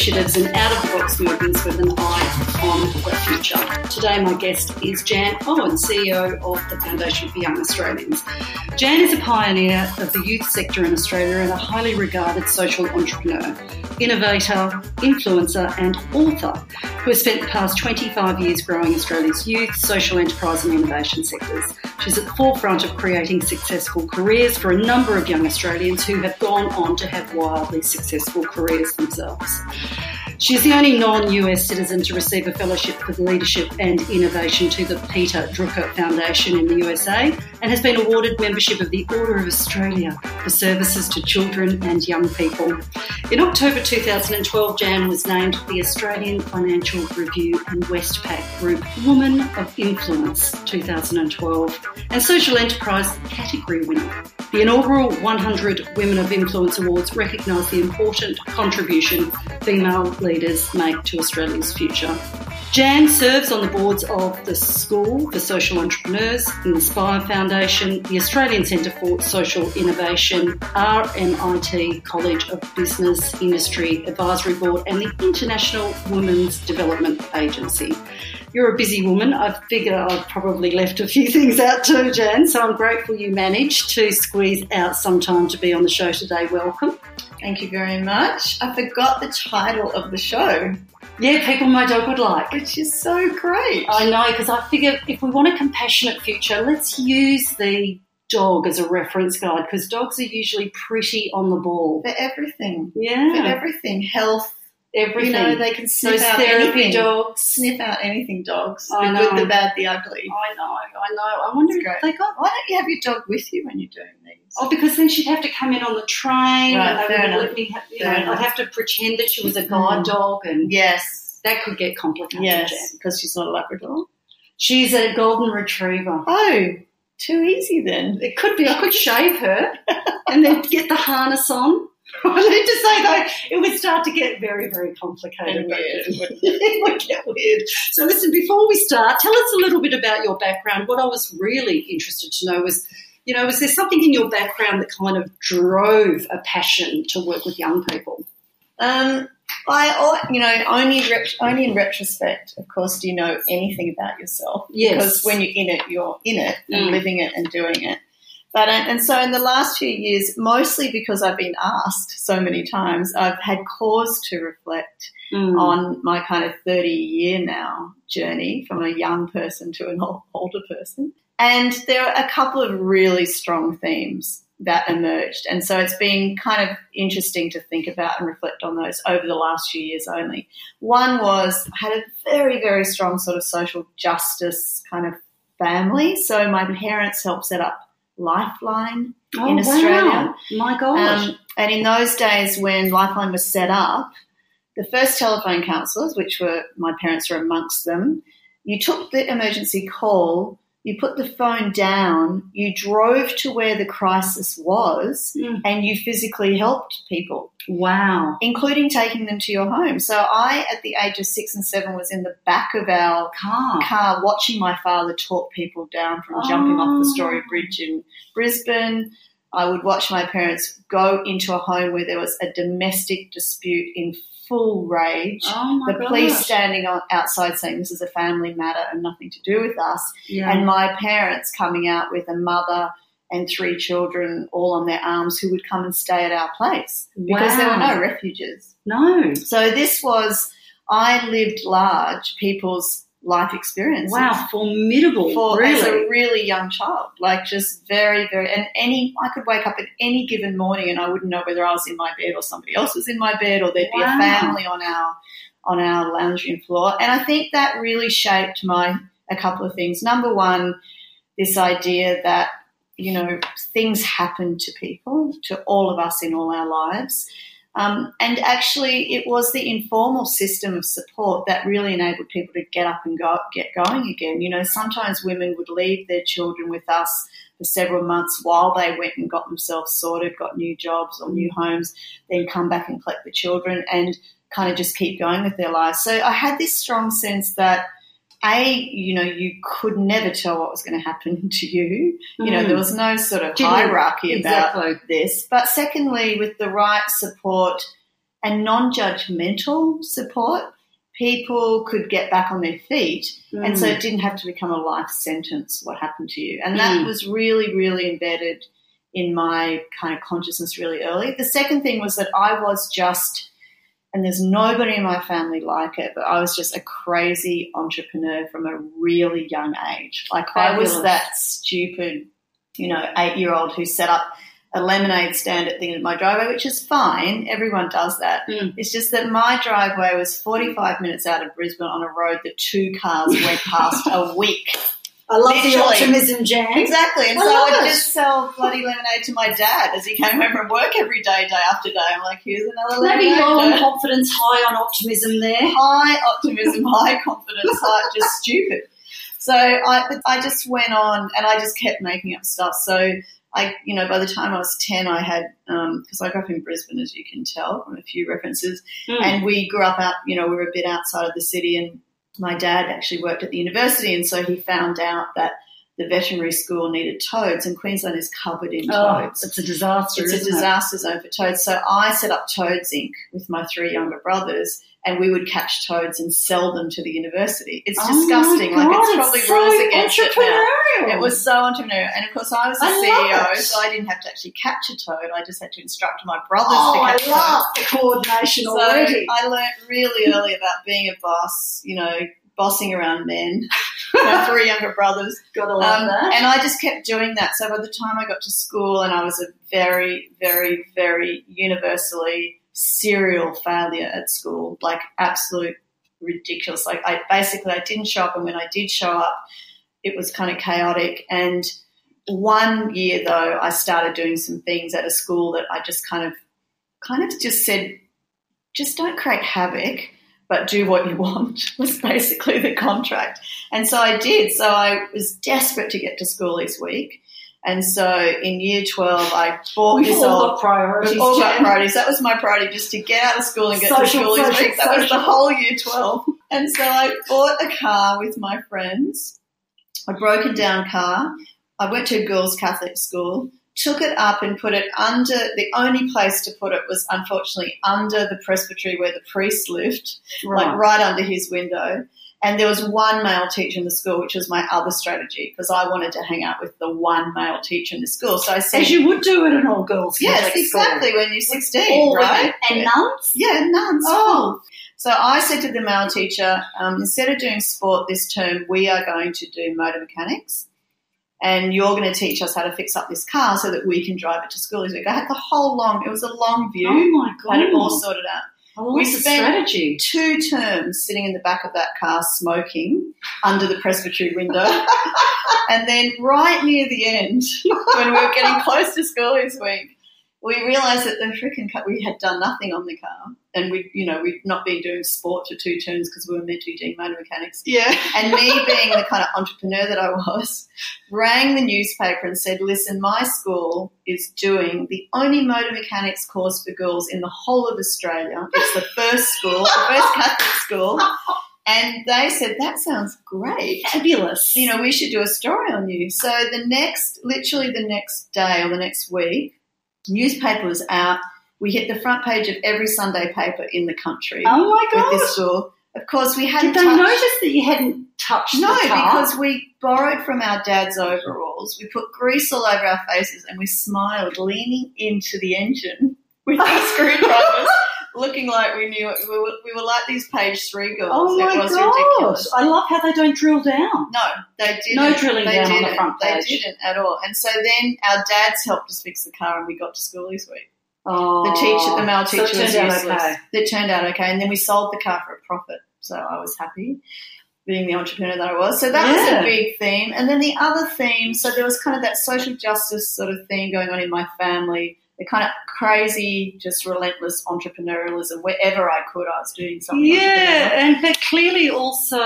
initiatives, and out of the box movements with an Today, my guest is Jan Owen, CEO of the Foundation for Young Australians. Jan is a pioneer of the youth sector in Australia and a highly regarded social entrepreneur, innovator, influencer, and author who has spent the past 25 years growing Australia's youth, social enterprise, and innovation sectors. She's at the forefront of creating successful careers for a number of young Australians who have gone on to have wildly successful careers themselves. She is the only non US citizen to receive a fellowship for leadership and innovation to the Peter Drucker Foundation in the USA and has been awarded membership of the Order of Australia for services to children and young people. In October 2012, Jan was named the Australian Financial Review and Westpac Group Woman of Influence 2012 and Social Enterprise category winner. The inaugural 100 Women of Influence Awards recognise the important contribution female leaders make to Australia's future. Jan serves on the boards of the School for Social Entrepreneurs, the Inspire Foundation, the Australian Centre for Social Innovation, RMIT College of Business Industry Advisory Board, and the International Women's Development Agency. You're a busy woman. I figure I've probably left a few things out too, Jan, so I'm grateful you managed to squeeze out some time to be on the show today. Welcome. Thank you very much. I forgot the title of the show, Yeah, people my dog would like. which is so great. I know, because I figure if we want a compassionate future, let's use the dog as a reference guide because dogs are usually pretty on the ball. For everything. Yeah. For everything. Health. Everything. You know, they can sniff Those out therapy anything. dogs. Sniff out anything, dogs. I the know. good, the bad, the ugly. I know, I know. I wonder That's if great. they got. Why don't you have your dog with you when you're doing these? Oh, because then she'd have to come in on the train, Right, and they wouldn't enough. let me. Have, you Fair know, I'd have to pretend that she was a guide Mm. dog, and Yes. that could get complicated. Yes. Because she's not a Labrador. She's a golden retriever. Oh, too easy then. It could be. I could shave her and then get the harness on. I need to say though, it would start to get very, very complicated. Weird, it? it would get weird. So, listen, before we start, tell us a little bit about your background. What I was really interested to know was, you know, was there something in your background that kind of drove a passion to work with young people? Um, I, you know, only only in retrospect, of course, do you know anything about yourself. Yes. Because when you're in it, you're in it and Mm. living it and doing it. But uh, and so in the last few years, mostly because I've been asked so many times, I've had cause to reflect Mm. on my kind of 30 year now journey from a young person to an older person. And there are a couple of really strong themes that emerged. And so it's been kind of interesting to think about and reflect on those over the last few years only. One was I had a very, very strong sort of social justice kind of family. So my parents helped set up Lifeline Oh, in wow. Australia. My gosh. Um, and in those days, when Lifeline was set up, the first telephone counsellors, which were my parents were amongst them, you took the emergency call, you put the phone down, you drove to where the crisis was, Mm. and you physically helped people, wow. including taking them to your home. So I, at the age of six and seven, was in the back of our Car. car watching my father talk people down from jumping off the Oh. Story Bridge in Brisbane. I would watch my parents go into a home where there was a domestic dispute in full rage. Oh the police standing on, outside saying this is a family matter and nothing to do with us. Yeah. And my parents coming out with a mother and three children all on their arms who would come and stay at our place because there were no refuges. no. So this was, I lived large people's life experiences Wow, formidable. for as a really young child. Like just very, very and any I could wake up at any given morning and I wouldn't know whether I was in my bed or somebody else was in my bed or there'd be a family on our on our lounge room floor. And I think that really shaped my a couple of things. Number one, this idea that, you know, things happen to people, to all of us in all our lives. Um, and actually, it was the informal system of support that really enabled people to get up and go, get going again. You know, sometimes women would leave their children with us for several months while they went and got themselves sorted, got new jobs or new homes, then come back and collect the children and kind of just keep going with their lives. So I had this strong sense that a, you know, you could never tell what was going to happen to you. Mm. You know, there mm. was no sort of hierarchy exactly. about this. But secondly, with the right support and non-judgmental support, people could get back on their feet. Mm. And so mm. it didn't have to become a life sentence what happened to you. And that mm. was really, really embedded in my kind of consciousness really early. The second thing was that I was just and there's nobody in my family like it, but I was just a crazy entrepreneur from a really young age. Like Fabulous. I was that stupid, you know, eight year old who set up a lemonade stand at the end of my driveway, which is fine. Everyone does that. Mm. It's just that my driveway was 45 minutes out of Brisbane on a road that two cars went past a week. I love Literally. the optimism, Jan. Exactly. And I so I would just sell bloody lemonade to my dad as he came home from work every day, day after day. I'm like, here's another Maybe lemonade. Maybe low on confidence, high on optimism there. High optimism, high confidence, high, just stupid. So I, I just went on and I just kept making up stuff. So I, you know, by the time I was 10, I had, because um, I grew up in Brisbane, as you can tell from a few references, mm. and we grew up out, you know, we were a bit outside of the city and my dad actually worked at the university, and so he found out that the veterinary school needed toads, and Queensland is covered in oh, toads. It's a disaster. It's a disaster it? zone for toads. So I set up Toads Inc. with my three younger brothers, and we would catch toads and sell them to the university. It's oh disgusting. God, like it's probably it's rules against it now. It was so entrepreneurial, and of course I was the I CEO, so I didn't have to actually catch a toad. I just had to instruct my brothers oh, to catch I love toads. the coordination so already. I learned really early about being a boss. You know, bossing around men. My three younger brothers. Gotta love um, that. And I just kept doing that. So by the time I got to school, and I was a very, very, very universally serial failure at school, like absolute ridiculous. Like I basically I didn't show up, and when I did show up, it was kind of chaotic. And one year though, I started doing some things at a school that I just kind of, kind of just said, just don't create havoc but do what you want was basically the contract. And so I did. So I was desperate to get to school each week. And so in year 12, I bought We've this all old priorities. All my priorities. That was my priority, just to get out of school and get social, to school each week. That social. was the whole year 12. And so I bought a car with my friends, a broken down car. I went to a girls' Catholic school took it up and put it under the only place to put it was unfortunately under the presbytery where the priest lived, right. like right under his window. And there was one male teacher in the school, which was my other strategy because I wanted to hang out with the one male teacher in the school. So I said, as you would do at an all girls yes, exactly when you're 16, right? And nuns, yeah, nuns. Oh. So I said to the male teacher, um, instead of doing sport this term, we are going to do motor mechanics and you're going to teach us how to fix up this car so that we can drive it to school this week. I had the whole long, it was a long view. Oh my God. Had it all sorted out. Oh, we spent strategy. two terms sitting in the back of that car smoking under the presbytery window. and then right near the end, when we were getting close to school this week, we realised that the freaking car, we had done nothing on the car, and we, you know, we'd not been doing sport for two terms because we were meant to be doing motor mechanics. Yeah. And me being the kind of entrepreneur that I was, rang the newspaper and said, "Listen, my school is doing the only motor mechanics course for girls in the whole of Australia. It's the first school, the first Catholic school." And they said, that sounds great. Fabulous. You know, we should do a story on you. So the next, literally the next day or the next week, newspaper was out. We hit the front page of every Sunday paper in the country. Oh my god! With this store. Of course, we hadn't. Did they touched, notice that you hadn't touched? It? No, because we borrowed from our dad's overalls. We put grease all over our faces, and we smiled, leaning into the engine with our screwdrivers looking like we knew it. We were, we were like these page three girls. Oh my it was gosh. ridiculous. I love how they don't drill down. No, they didn't. No drilling they down didn't. on the front page. They didn't at all. And so then our dads helped us fix the car and we got to school this week. Oh, the teacher, the male teacher so was useless. Okay. It turned out okay. And then we sold the car for a profit. So I was happy being the entrepreneur that I was. So that yeah. was a big theme. And then the other theme, so there was kind of that social justice sort of thing going on in my family the kind of crazy, just relentless entrepreneurialism. Wherever I could, I was doing something. Yeah, and but clearly also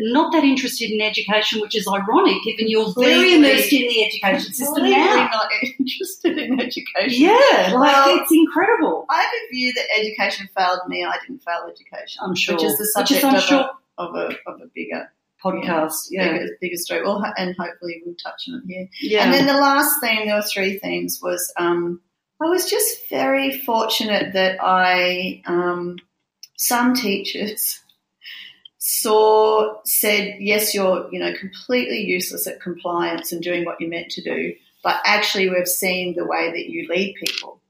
not that interested in education, which is ironic given you're very immersed in the education system now. not interested in education. Yeah, like Well- it's incredible. I have a view that education failed me. I didn't fail education. I'm sure. Which is the Which is, subject of, sure, a, of a of a bigger podcast. Yeah, bigger, bigger story. Well, and hopefully we'll touch on it here. yeah. And then the last theme, there were three themes, was um, I was just very fortunate that I, um, some teachers saw, said, yes, you're, you know, completely useless at compliance and doing what you're meant to do, but actually we've seen the way that you lead people.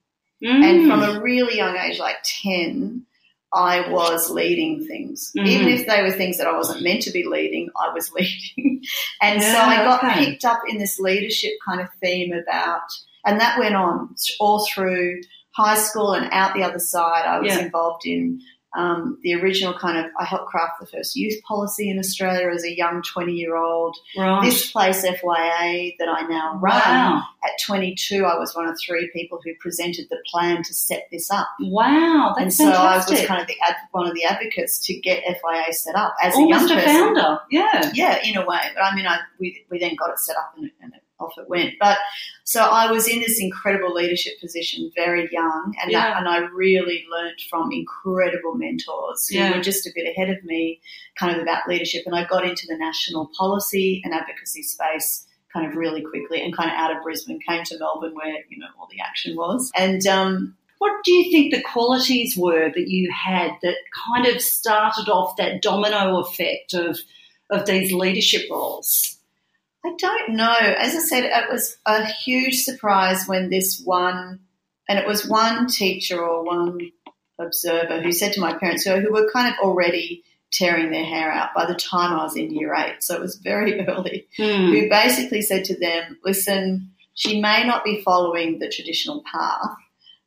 Mm. And from a really young age, like 10, I was leading things. Mhm. Even if they were things that I wasn't meant to be leading, I was leading. and so I got okay. picked up in this leadership kind of theme about, and that went on all through high school and out the other side. I was Yeah. involved in um, the original kind of, I helped craft the first youth policy in Australia as a young 20 year old. right. This place, FYA, that I now run, wow, at 22, I was one of three people who presented the plan to set this up. wow, that's and so I was kind of the ad, one of the advocates to get FYA set up as a young Almost a person. founder. Yeah. Yeah, in a way. But I mean, I, we, we then got it set up and, it- and it, off it went. But so I was in this incredible leadership position very young, and that, and I really learned from incredible mentors who Yeah. were just a bit ahead of me, kind of about leadership. And I got into the national policy and advocacy space kind of really quickly, and kind of out of Brisbane came to Melbourne where you know all the action was. And um, What do you think the qualities were that you had that kind of started off that domino effect of of these leadership roles? I don't know. As I said, it was a huge surprise when this one, and it was one teacher or one observer who said to my parents, who, who were kind of already tearing their hair out by the time I was in year eight, so it was very early, Hmm. who basically said to them, listen, she may not be following the traditional path,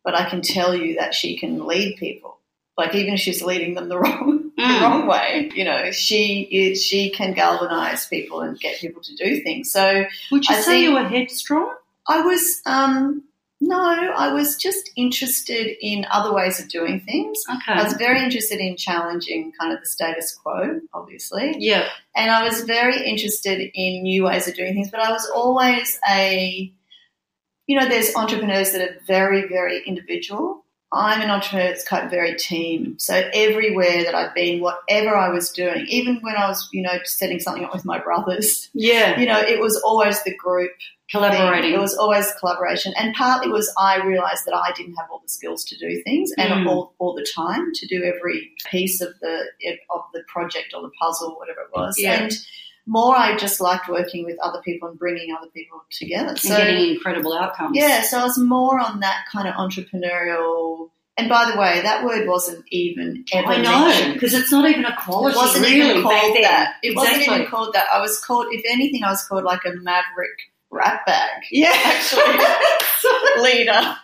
but I can tell you that she can lead people. Like even if she's leading them the wrong the Mm. wrong way, you know, she is, she can galvanize people and get people to do things. So Would you I say you were headstrong? I was um, no, I was just interested in other ways of doing things. Okay. I was very interested in challenging kind of the status quo, obviously, yeah. and I was very interested in new ways of doing things. But I was always a, you know, there's entrepreneurs that are very, very individual. I'm an entrepreneur that's kind of very team. So everywhere that I've been, whatever I was doing, even when I was, you know, setting something up with my brothers, Yeah. you know, it was always the group Collaborating. thing. It was always collaboration, and partly was I realised that I didn't have all the skills to do things and Mm. all, all the time to do every piece of the of the project or the puzzle, whatever it was. Yeah. And more, I just liked working with other people and bringing other people together. and So getting incredible outcomes. yeah, so I was more on that kind of entrepreneurial. And by the way, that word wasn't even ever I know because it's not even a quality. It wasn't really even called that. It exactly. wasn't even called that. I was called, if anything, I was called like a maverick rat bag Yeah, actually. leader.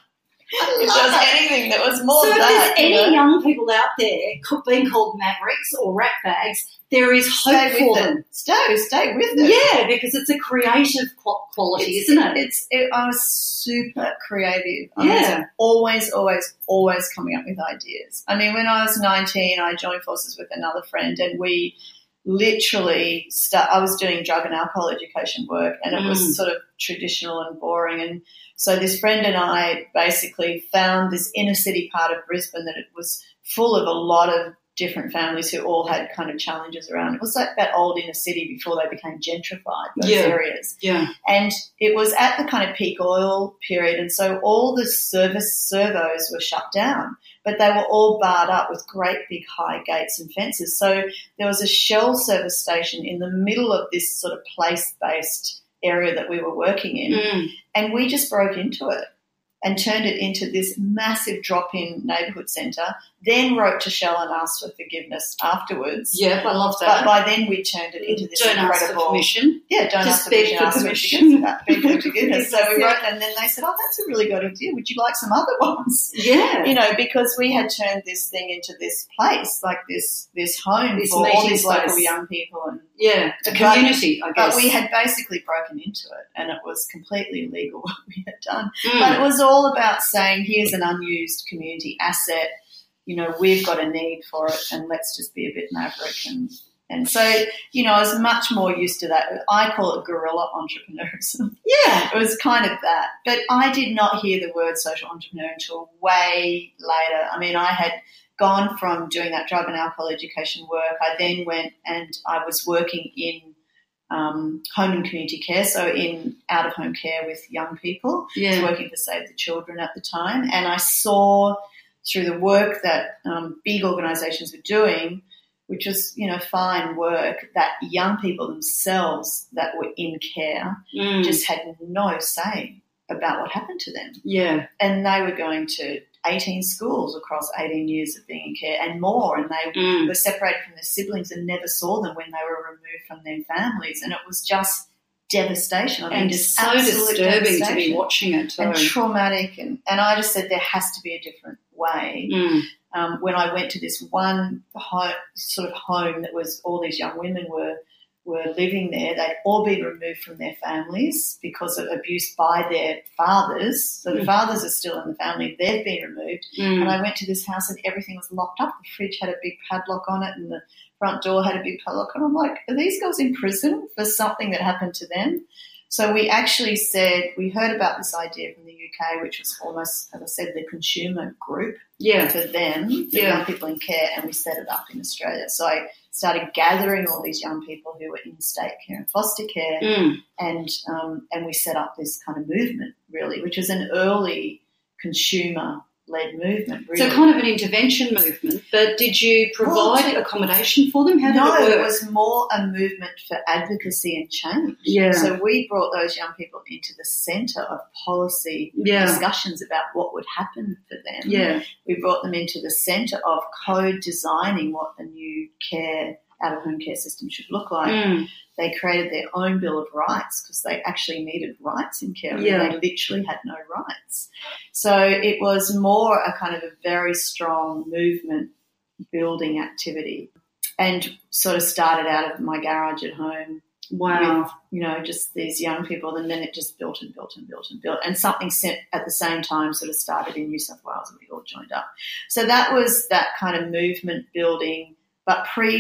It does anything that was more so if than there's that. you any know. young people out there being called mavericks or rat bags, there is hope stay for with them. Stay, stay with it. Yeah, because it's a creative quality, It's, isn't it? It's. It, I was super creative. I Yeah. was always, always, always coming up with ideas. I mean, when I was nineteen, I joined forces with another friend, and we literally start. I was doing drug and alcohol education work, and it Mm. was sort of traditional and boring. And so this friend and I basically found this inner city part of Brisbane that it was full of a lot of different families who all had kind of challenges around. It was like that old inner city before they became gentrified, those Yeah. areas. yeah. And it was at the kind of peak oil period, and so all the service servos were shut down, but they were all barred up with great big high gates and fences. So there was a Shell service station in the middle of this sort of place based area that we were working in, Mm. and we just broke into it and turned it into this massive drop in neighbourhood centre. Then wrote to Shell and asked for forgiveness afterwards. Yeah, I love that. But by then we turned it into this Don't ask for incredible permission. yeah, don't Just ask beg permission, for ask permission. for forgiveness. So we wrote, and then they said, "Oh, that's a really good idea. Would you like some other ones?" Yeah. You know, because we had turned this thing into this place, like this this home This for all these local young people, and yeah. A But- community, I guess. but we had basically broken into it, and it was completely illegal what we had done. Mm. But it was all about saying here's an unused community asset. You know, we've got a need for it, and let's just be a bit maverick and and so, you know, I was much more used to that. I call it guerrilla entrepreneurism. Yeah. It was kind of that. But I did not hear the word social entrepreneur until way later. I mean, I had gone from doing that drug and alcohol education work. I then went and I was working in um, home and community care, so in out of home care with young people. Yeah. working for Save the Children at the time, and I saw through the work that um, big organisations were doing, which was you know fine work, that young people themselves that were in care Mm. just had no say about what happened to them, yeah. and they were going to 18 schools across 18 years of being in care and more, and they Mm. were separated from their siblings and never saw them when they were removed from their families, and it was just devastation. I mean, And just so disturbing to be watching it too. and traumatic. And, and I just said there has to be a different way. Mm. Um, when I went to this one home, sort of home that was all these young women were were living there, they'd all been removed from their families because of abuse by their fathers. So the Mm. fathers are still in the family; they've been removed. Mm. And I went to this house and everything was locked up. The fridge had a big padlock on it and the front door had a big padlock. And I'm like, are these girls in prison for something that happened to them? So we actually said, we heard about this idea from the UK, which was almost, as I said, the consumer group yeah. for them, for Yeah. young people in care, and we set it up in Australia. So I started gathering all these young people who were in state care and foster care, Mm. and um, and we set up this kind of movement, really, which was an early consumer led movement. Really. So kind of an intervention movement, but did you provide accommodation for them? How did no, it it work? was more a movement for advocacy and change. Yeah. So we brought those young people into the centre of policy yeah. discussions about what would happen for them. Yeah. We brought them into the centre of co-designing what the new care out of home care system should look like. Mm. They created their own bill of rights because they actually needed rights in care. Yeah. They literally had no rights. So it was more a kind of a very strong movement building activity and sort of started out of my garage at home Wow. you know, just these young people, and then it just built and built and built and built. And something at the same time sort of started in New South Wales, and we all joined up. So that was that kind of movement building, but pre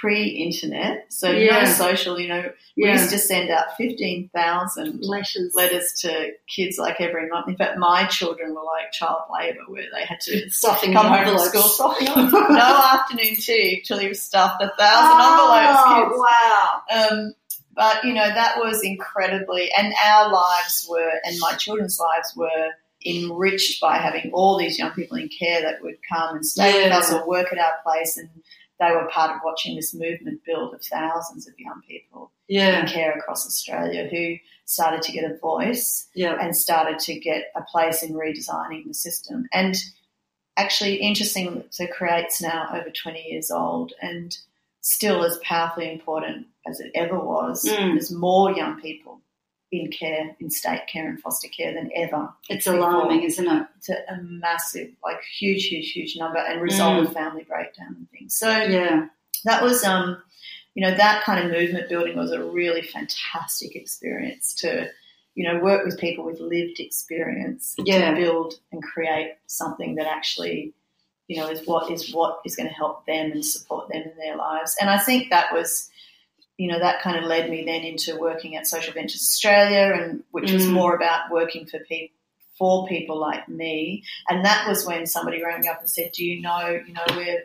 pre internet, so Yeah. no social. You know, we Yeah. used to send out fifteen thousand Letters. to kids like every month. In fact, my children were like child labour, where they had to Stuffing come home from envelopes. school, envelopes. no afternoon tea till you've stuffed a thousand envelopes. Oh, kids. wow. Um, but you know that was incredibly, and our lives were, and my children's lives were enriched by having all these young people in care that would come and stay with us or work at our place, and they were part of watching this movement build of thousands of young people in care across Australia who started to get a voice Yeah. and started to get a place in redesigning the system. And actually, interesting, so Create's now over 20 years old and still as powerfully important as it ever was. Mm. There's more young people in care, in state care and foster care than ever. It's alarming, isn't it? It's a, a massive, like huge, huge, huge number and result of family breakdown and things. So Yeah. that was um you know that kind of movement building was a really fantastic experience to you know work with people with lived experience Yeah. to build and create something that actually you know is what is what is going to help them and support them in their lives and i think that was you know that kind of led me then into working at social ventures australia and which was Mm. more about working for people for people like me and that was when somebody rang me up and said do you know you know we're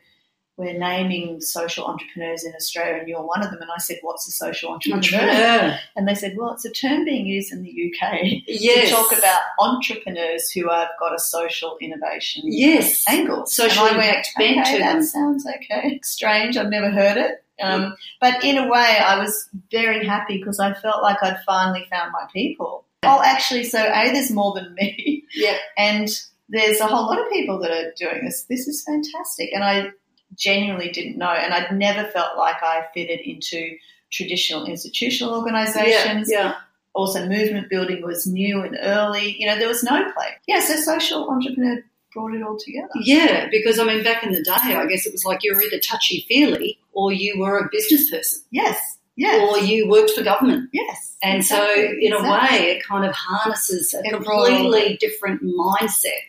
we're naming social entrepreneurs in Australia, and you're one of them. And I said, What's a social entrepreneur? Entrepreneur. And they said, Well, it's a term being used in the UK Yes. to talk about entrepreneurs who have got a social innovation Yes. angle. Social and I went, okay, to that them. sounds okay. Strange. I've never heard it. Um, but in a way, I was very happy because I felt like I'd finally found my people. Oh, actually, so A, there's more than me. Yeah. And there's a whole lot of people that are doing this. This is fantastic. And I genuinely didn't know. And I'd never felt like I fitted into traditional institutional organizations. Yeah. Also, movement building was new and early. You know, there was no play. Yeah, so social entrepreneur brought it all together. Yeah, because I mean, back in the day, I guess it was like you were either touchy feely or you were a business person. Yes, Yes. or you worked for government. yes. And so, exactly, in a way, it kind of harnesses a It completely different mindset.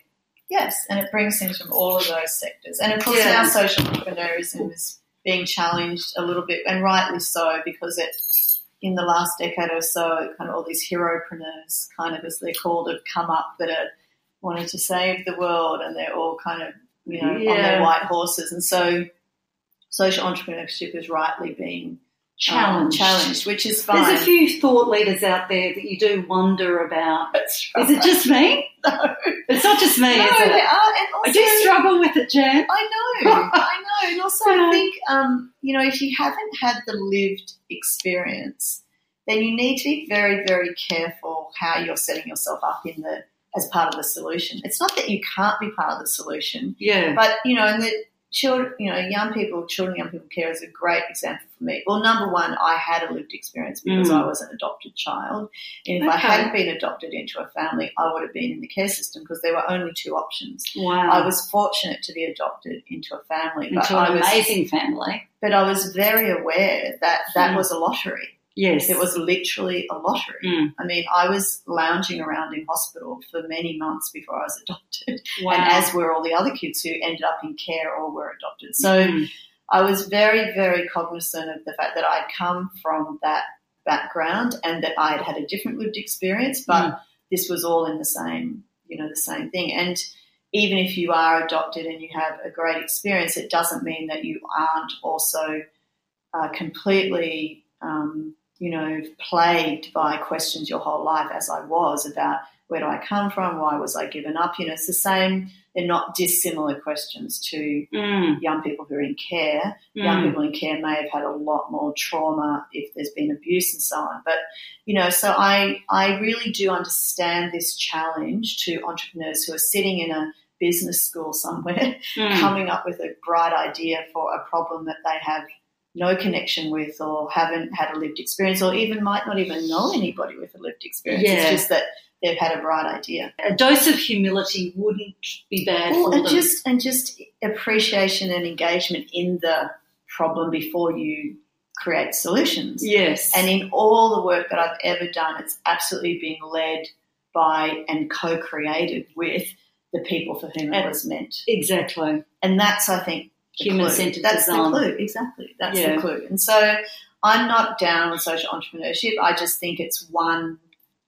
Yes, and it brings things from all of those sectors. And of course, Yeah. now social entrepreneurism is being challenged a little bit, and rightly so, because it, in the last decade or so, kind of all these heropreneurs, kind of as they're called, have come up that are wanting to save the world, and they're all kind of, you know, on their white horses. And so, social entrepreneurship is rightly being um, Challenged. challenged, which is fine. There's a few thought leaders out there that you do wonder about. That's Is it just me? No. It's not just me, no, is it? and also, I do struggle with it, Jan. I know, I know. And also, I think, um, you know, if you haven't had the lived experience, then you need to be very, very careful how you're setting yourself up in the as part of the solution. It's not that you can't be part of the solution, Yeah. but you know, and the children, you know, young people, children, young people care is a great example for me. Well, number one, I had a lived experience because Mm. I was an adopted child, and if I hadn't been adopted into a family, I would have been in the care system because there were only two options. Wow. I was fortunate to be adopted into a family, but into I an was amazing family. but I was very aware that that Mm. was a lottery. Yes. It was literally a lottery. Mm. I mean, I was lounging around in hospital for many months before I was adopted, Wow. and as were all the other kids who ended up in care or were adopted. So Mm. I was very, very cognizant of the fact that I'd come from that background and that I had had a different lived experience, but Mm. this was all in the same, you know, the same thing. And even if you are adopted and you have a great experience, it doesn't mean that you aren't also uh, completely, um, you know, plagued by questions your whole life, as I was about where do I come from, why was I given up. You know, it's the same. They're not dissimilar questions to Mm. young people who are in care. Young Mm. people in care may have had a lot more trauma if there's been abuse and so on. But you know, so I I really do understand this challenge to entrepreneurs who are sitting in a business school somewhere, Mm. coming up with a bright idea for a problem that they have no connection with or haven't had a lived experience or even might not even know anybody with a lived experience. Yeah. It's just that they've had a bright idea. A dose of humility wouldn't be bad Well, for and them. just and just appreciation and engagement in the problem before you create solutions. yes. And in all the work that I've ever done, it's absolutely been led by and co-created with the people for whom it was meant. exactly. And that's, I think, the clue. Human-centered That's design. the clue. Exactly. That's Yeah. the clue. And so I'm not down on social entrepreneurship. I just think it's one.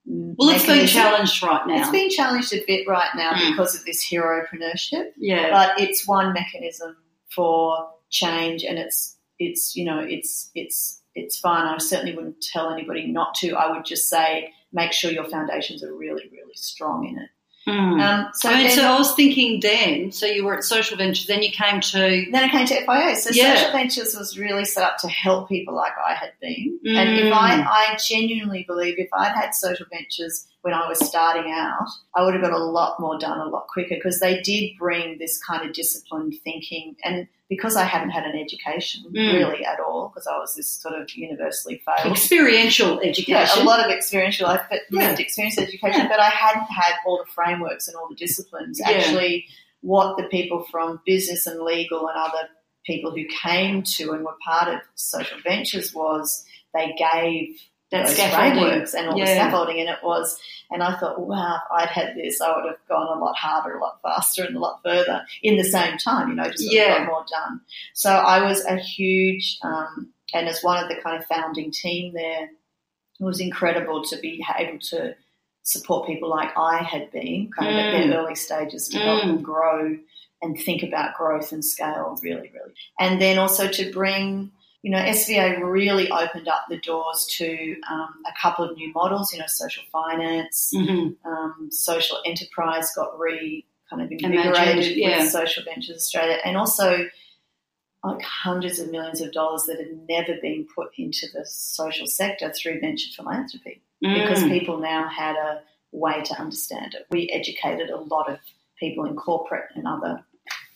Well, it's being challenged right now. It's being challenged a bit right now Mm. because of this heropreneurship yeah. but it's one mechanism for change and it's it's you know it's it's it's fine i certainly wouldn't tell anybody not to i would just say make sure your foundations are really really strong in it Mm. um, so, I mean, so I was thinking then, so you were at Social Ventures, then you came to, then I came to FYA. So Yeah. Social Ventures was really set up to help people like I had been. And Mm. if I, I genuinely believe if I'd had Social Ventures when I was starting out, I would have got a lot more done a lot quicker because they did bring this kind of disciplined thinking. And because I hadn't had an education Mm. really at all, because I was this sort of universally failed. experiential Yeah, education. a lot of experiential, but Yeah. experience education. Yeah. But I hadn't had all the frameworks and all the disciplines. Yeah. Actually, what the people from business and legal and other people who came to and were part of social ventures was they gave that scaffolding. frameworks and all the scaffolding, and it was. And I thought, wow, if I'd had this, I would have gone a lot harder, a lot faster, and a lot further in the same time. You know, just Yeah. got more done. So I was a huge, um, and as one of the kind of founding team there, it was incredible to be able to support people like I had been, kind of at Mm. their early stages, to help Mm. them grow and think about growth and scale, really, really. And then also to bring, you know, SVA really opened up the doors to um, a couple of new models, you know, social finance, Mhm. um, social enterprise got re kind of invigorated yeah. with Social Ventures Australia, and also like hundreds of millions of dollars that had never been put into the social sector through venture philanthropy because Mm. people now had a way to understand it. We educated a lot of people in corporate and other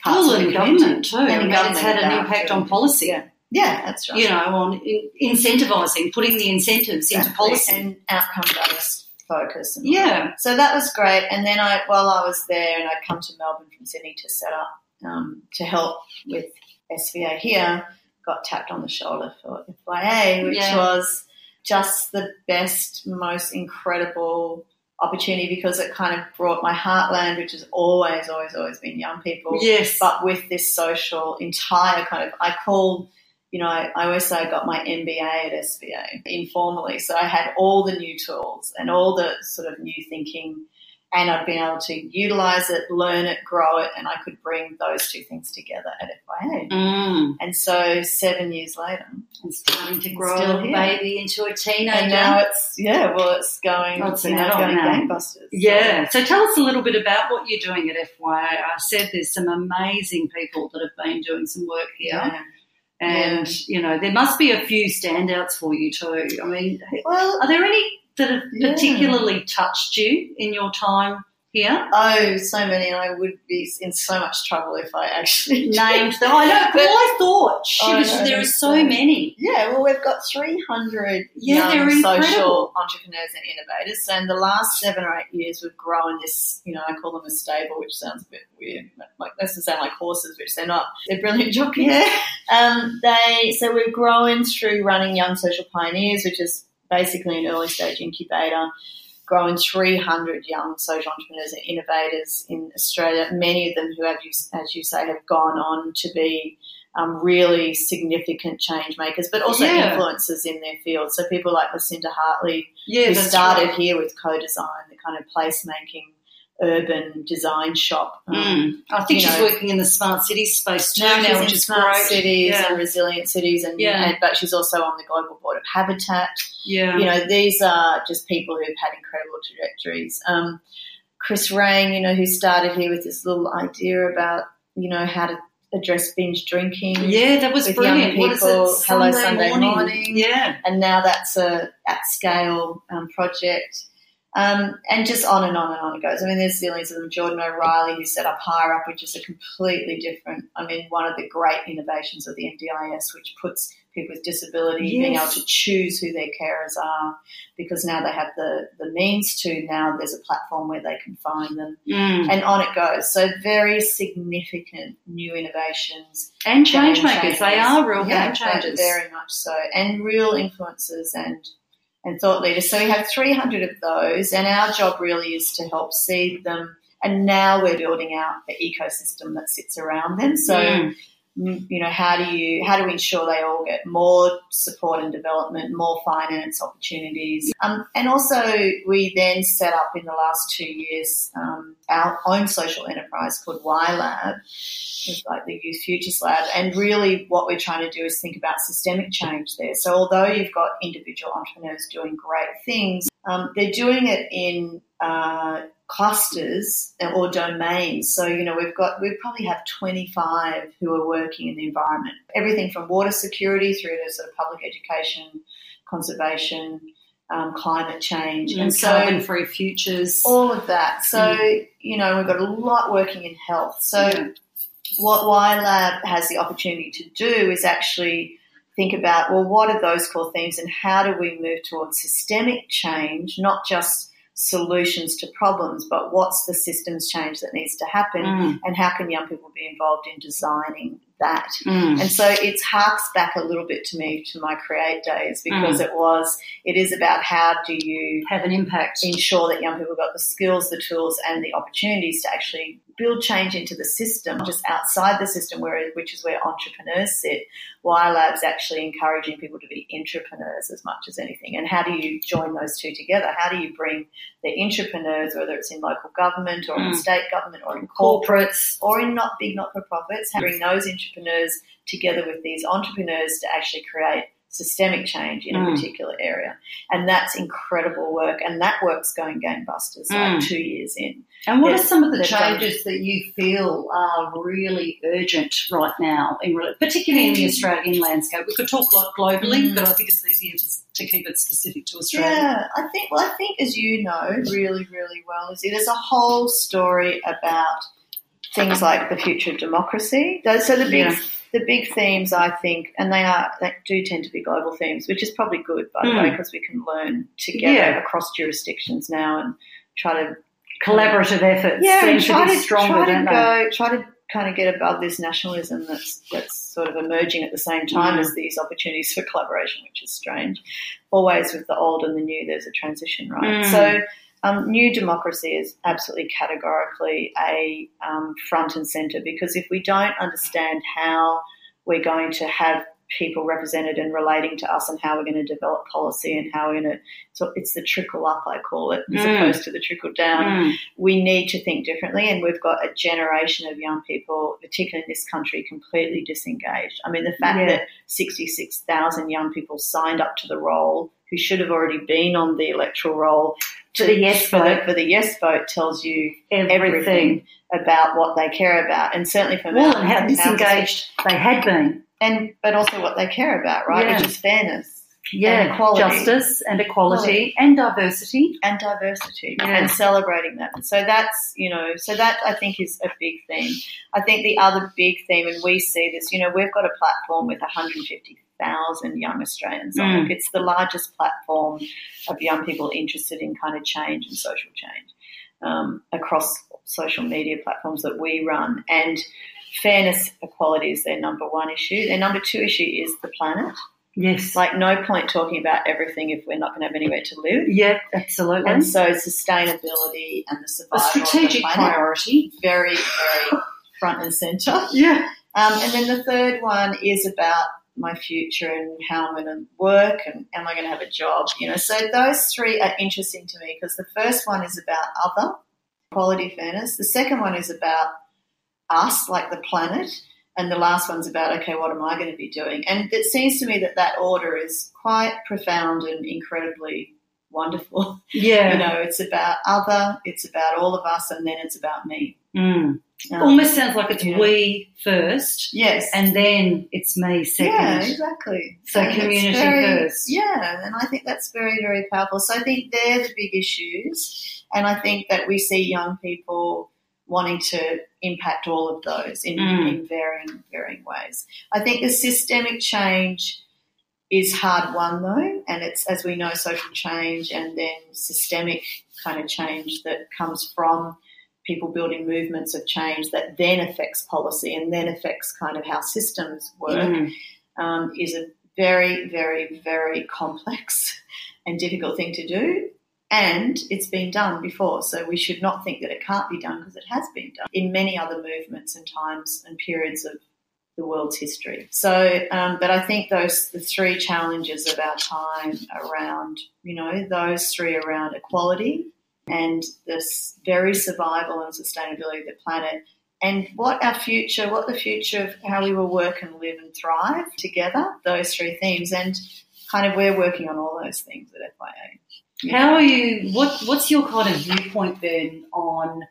parts Well, of the government too. And mean, government it's had an impact on policy. Yeah. Yeah, that's right. You know, on in, incentivising, putting the incentives into policy. and outcome based focus. And Yeah. that. So that was great. And then I, while I was there, and I'd come to Melbourne from Sydney to set up um, to help with SVA here, got tapped on the shoulder for FYA, which Yeah. was just the best, most incredible opportunity because it kind of brought my heartland, which has always, always, always been young people, Yes. but with this social entire kind of, I call, you know, I, I always say I got my MBA at SVA informally. So I had all the new tools and all the sort of new thinking, and I'd been able to utilize it, learn it, grow it, and I could bring those two things together at FYA. Mm. And so seven years later, And starting to grow still a baby into a teenager. and now it's yeah, well, it's going, it's adult going now. gangbusters. Yeah. So tell us a little bit about what you're doing at FYA. I said there's some amazing people that have been doing some work here. yeah. And, you know, there must be a few standouts for you too. I mean, Well, are there any that have Yeah. particularly touched you in your time here? oh, so many. I would be in so much trouble if I actually Named them. I know, but I thought, Oh, shoot, no, there are so many. Yeah, well, we've got 300 Yeah, young incredible. social entrepreneurs and innovators. And the last seven or eight years, we've grown this, you know, I call them a stable, which sounds a bit weird. Like, that's to sound like horses, which they're not. They're brilliant jockeys. Um, they, so we've grown through running Young Social Pioneers, which is basically an early stage incubator, growing 300 young social entrepreneurs and innovators in Australia, many of them who have, you, as you say, have gone on to be um, really significant change makers, but also Yeah. influencers in their field. So people like Lucinda Hartley, Yeah, who started right. here with co-design, the kind of placemaking urban design shop. Um, Mm. I think she's know, working in the smart cities space too now now, which is smart great. cities Yeah. and resilient cities, and, Yeah. and but she's also on the global board of Habitat. Yeah. You know, these are just people who've had incredible trajectories. Um, Chris Raine, you know, who started here with this little idea about you know how to address binge drinking. Yeah, that was brilliant. young What is people, it? Hello Sunday, Sunday Morning. Yeah. and now that's a at scale um, project. Um, and just on and on and on it goes. I mean, there's zillions of them. Jordan O'Reilly, who set up Hireup, which is a completely different, I mean, one of the great innovations of the NDIS, which puts people with disability being able to choose who their carers are because now they have the, the means to. Now there's a platform where they can find them. Mm. And on it goes. So very significant new innovations And change makers. They are real Yeah, game changers. Very much so. And real influences and and thought leaders. So we have 300 of those, and our job really is to help seed them. And now we're building out the ecosystem that sits around them. So, Mm. You know, how do you how do we ensure they all get more support and development, more finance opportunities, um, and also we then set up in the last two years um, our own social enterprise called YLab with like the Youth Futures Lab. And really, what we're trying to do is think about systemic change there. So, although you've got individual entrepreneurs doing great things, um, they're doing it in uh, clusters or domains. So, you know, we've got we probably have 25 who are working in the environment, everything from water security through to sort of public education, conservation. Um, climate change, And and so carbon free futures. all of that. So, you know, we've got a lot working in health. So, Yeah. what YLab has the opportunity to do is actually think about well, what are those core themes and how do we move towards systemic change, not just solutions to problems, but what's the systems change that needs to happen Mm. and how can young people be involved in designing that? Mm. And so it harks back a little bit to me to my create days because it was, it is about how do you Have an impact. ensure that young people got the skills, the tools, and the opportunities to actually build change into the system, just outside the system, where which is where entrepreneurs sit. YLab's actually encouraging people to be entrepreneurs as much as anything. And how do you join those two together? How do you bring the entrepreneurs, whether it's in local government or in Mm. state government or in Corporates. or in not big not for profits, bring those entrepreneurs together with these entrepreneurs to actually create systemic change in a Mm. particular area. And that's incredible work. And that work's going gangbusters like Mm. two years in. And what Yes, are some of the done- changes that you feel are really urgent right now, in, particularly in the Australian landscape? We could talk globally, Mm. but I think it's easier to, to keep it specific to Australia. Yeah, I think. Well, I think as you know really, really well, is there's a whole story about things like the future of democracy. Those, so the big, Yeah. The big themes, I think, and they are they do tend to be global themes, which is probably good, by the Mm. way, because we can learn together Yeah. across jurisdictions now and try to Collaborative efforts yeah, seem and to try be to stronger, try to they? go, try to kind of get above this nationalism that's that's sort of emerging at the same time Mm. as these opportunities for collaboration, which is strange. Always with the old and the new, there's a transition, right? Mm. So. Um, new democracy is absolutely categorically a um, front and centre because if we don't understand how we're going to have people represented and relating to us and how we're going to develop policy and how we're going to, so it's the trickle up, I call it, as Mm. opposed to the trickle down Mm. we need to think differently, and we've got a generation of young people, particularly in this country, completely disengaged. I mean, the fact Yeah. that 66,000 young people signed up to the roll who should have already been on the electoral roll To the yes for vote. for the yes vote tells you Everything. everything about what they care about, and certainly from Well, our- and how disengaged they had been. and but also what they care about, right? Yeah. Which is fairness Yeah, equality. justice and equality and diversity. and diversity Yeah. and celebrating that. So that's, you know, so that I think is a big theme. I think the other big theme, and we see this, you know, we've got a platform with 150,000 young Australians Mm. it. It's the largest platform of young people interested in kind of change and social change um, across social media platforms that we run. And fairness, equality is their number one issue. Their number two issue is the planet. Yes. Like, no point talking about everything if we're not going to have anywhere to live. yeah, absolutely. And so sustainability and the survival. a strategic of the planet, priority. very, very front and centre. Yeah. Um, and then the third one is about my future and how I'm going to work and am I going to have a job? You know, so those three are interesting to me because the first one is about other quality fairness. The second one is about us, like the planet. And the last one's about, okay, what am I going to be doing? And it seems to me that that order is quite profound and incredibly wonderful. Yeah. You know, it's about other, it's about all of us, and then it's about me. Mm. Um, Almost sounds like it's yeah. we first yes, and then it's me second. yeah, exactly. So And community very- first. Yeah, and I think that's very, very powerful. So I think they're the big issues, and I think that we see young people wanting to impact all of those in, Mm. in varying varying ways. I think the systemic change is hard won though, and it's as we know, social change and then systemic kind of change that comes from people building movements of change that then affects policy and then affects kind of how systems work Mm. um, is a very, very, very complex and difficult thing to do. And it's been done before, so we should not think that it can't be done because it has been done in many other movements and times and periods of the world's history. So, um, but I think those the three challenges of our time around, you know, those three around equality and this very survival and sustainability of the planet and what our future, what the future of how we will work and live and thrive together, those three themes. And kind of we're working on all those things at FYA. How are you? What What's your kind of viewpoint then on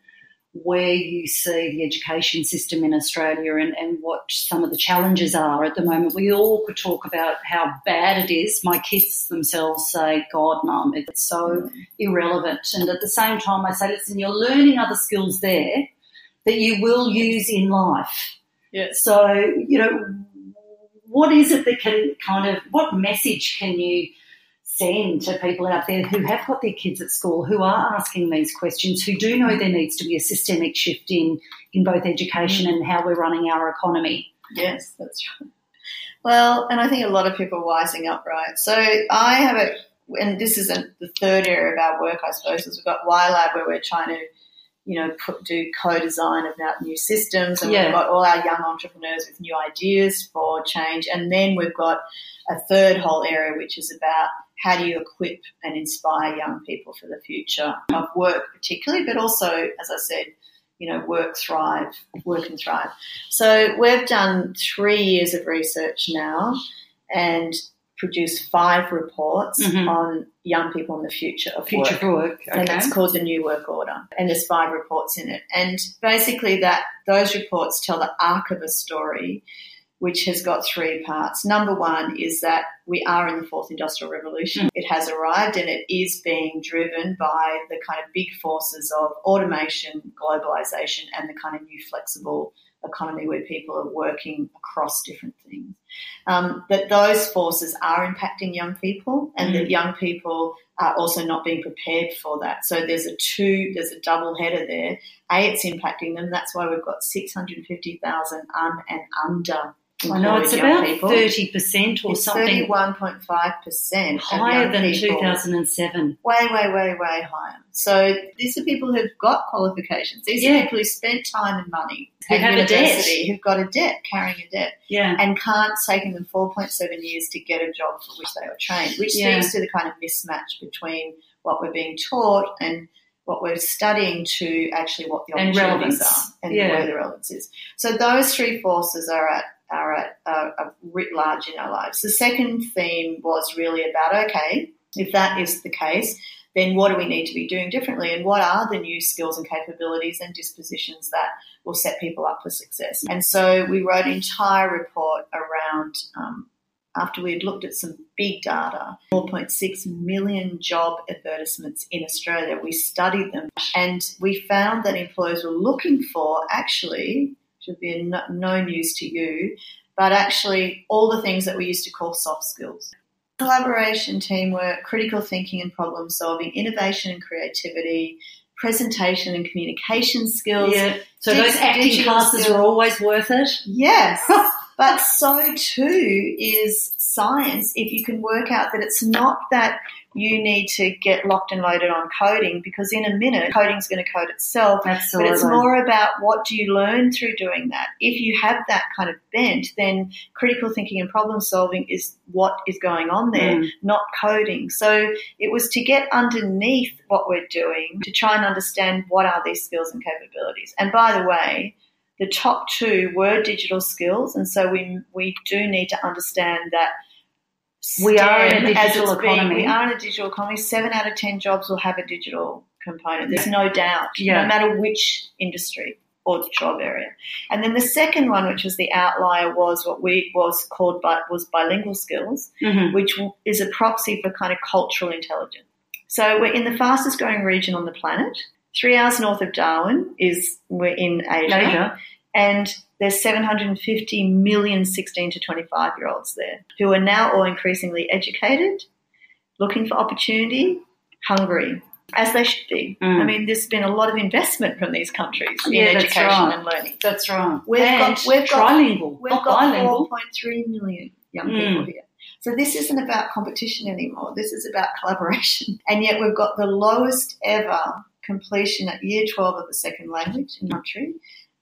where you see the education system in Australia and, and what some of the challenges are at the moment? We all could talk about how bad it is. My kids themselves say, "God, mum, it's so mm. irrelevant," and at the same time, I say, "Listen, you're learning other skills there that you will use in life." Yes. So, you know, what is it that can kind of, what message can you send to people out there who have got their kids at school, who are asking these questions, who do know there needs to be a systemic shift in, in both education mm. and how we're running our economy? Yes, that's right. Well, and I think a lot of people are wising up, right? So I have a, and this is a, the third area of our work, I suppose, is we've got YLab where we're trying to, you know, put, do co-design about new systems, and Yeah. we've got all our young entrepreneurs with new ideas for change, and then we've got a third whole area which is about how do you equip and inspire young people for the future of work, particularly, but also, as I said, you know, work thrive, work and thrive. So we've done three years of research now and produced five reports Mhm. on young people and the future of Future work. for work. And it's called the New Work Order. And there's five reports in it. And basically that those reports tell the arc of a story which has got three parts. Number one is that we are in the fourth industrial revolution. It has arrived and it is being driven by the kind of big forces of automation, globalization, and the kind of new flexible economy where people are working across different things. Um, that those forces are impacting young people and that young people are also not being prepared for that. So there's a two, there's a double header there. A, it's impacting them. That's why we've got 650,000 un and under I know it's about people. thirty percent or It's something 31.5% higher than young two people. thousand and seven. Way, way, way, way higher. So these are people who've got qualifications. These Yeah. are people who spent time and money Who at have a debt. university, who've got a debt, carrying a debt, Yeah, and can't it's taken them 4.7 years to get a job for which they were trained, which Yeah. speaks to the kind of mismatch between what we're being taught and what we're studying to actually what the And opportunities relevance. are and Yeah. where the relevance is. So those three forces are at are are writ large in our lives. The second theme was really about okay, if that is the case, then what do we need to be doing differently, and what are the new skills and capabilities and dispositions that will set people up for success? And so we wrote an entire report around. Um, after we had looked at some big data, 4.6 million job advertisements in Australia, we studied them and we found that employers were looking for actually, should be no, no news to you, but actually all the things that we used to call soft skills. Collaboration, teamwork, critical thinking and problem solving, innovation and creativity, presentation and communication skills. yeah. So those acting classes skills. are always worth it. Yes, but so too is science if you can work out that it's not that you need to get locked and loaded on coding because in a minute coding's going to code itself. Absolutely. But it's more about what do you learn through doing that. If you have that kind of bent, then critical thinking and problem solving is what is going on there, Mm. not coding. So it was to get underneath what we're doing to try and understand what are these skills and capabilities. And by the way, the top two were digital skills, and so we we do need to understand that. We are in a digital it's being- economy. we are in a digital economy. Seven out of ten jobs will have a digital component. There's no doubt, Yeah. no matter which industry or job area. And then the second one, which was the outlier, was what we was called bi- was bilingual skills, Mhm. which is a proxy for kind of cultural intelligence. So we're in the fastest growing region on the planet. Three hours north of Darwin is we're in Asia, Asia. and there's 750 million 16 to 25 year olds there who are now all increasingly educated, looking for opportunity, hungry, as they should be. Mm. I mean, there's been a lot of investment from these countries Yeah, in education right. and learning. That's right. We've and got- we've got- trilingual, We've got bilingual. 4.3 million young Mm. people here. So this isn't about competition anymore. This is about collaboration. And yet we've got the lowest ever completion at year 12 of the second language in country.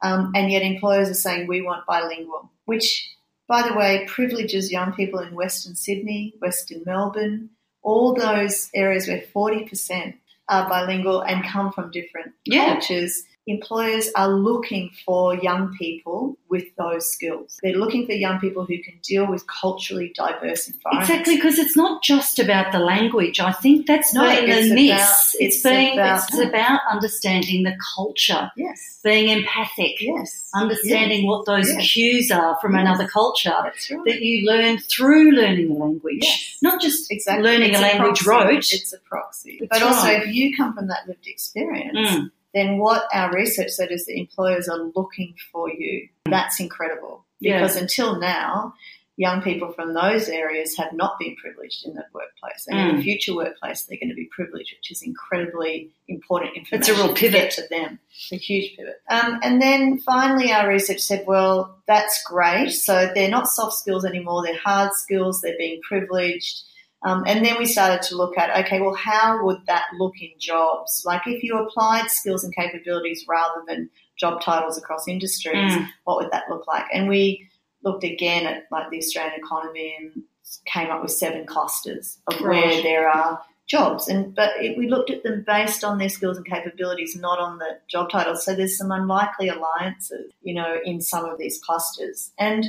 Um, and yet employers are saying we want bilingual, which, by the way, privileges young people in Western Sydney, Western Melbourne, all those areas where 40% are bilingual and come from different Yeah. cultures. Employers are looking for young people with those skills. They're looking for young people who can deal with culturally diverse environments. Exactly, because it's not just about the language. I think that's No, been a miss. it's, it's being about- it's about understanding the culture, Yes. being empathic, Yes. understanding what those Yes. cues are from Yes. another culture That's right. that you learn through learning a language, Yes. not just Exactly. learning It's a language proxy. rote. It's a proxy. That's but also, if you come from that lived experience, Mm. Then what our research said is that employers are looking for you. That's incredible. Because until now, young people from those areas have not been privileged in the workplace. And in Mm. the future workplace, they're going to be privileged, which is incredibly important information It's a real pivot. get to them. It's a huge pivot. Um, and then finally, our research said, well, that's great. So they're not soft skills anymore, they're hard skills, they're being privileged. Um, and then we started to look at, okay, well, how would that look in jobs? Like if you applied skills and capabilities rather than job titles across industries, Mm. what would that look like? And we looked again at like the Australian economy and came up with seven clusters of where there are jobs. And but it, we looked at them based on their skills and capabilities, not on the job titles. So there's some unlikely alliances, you know, in some of these clusters. And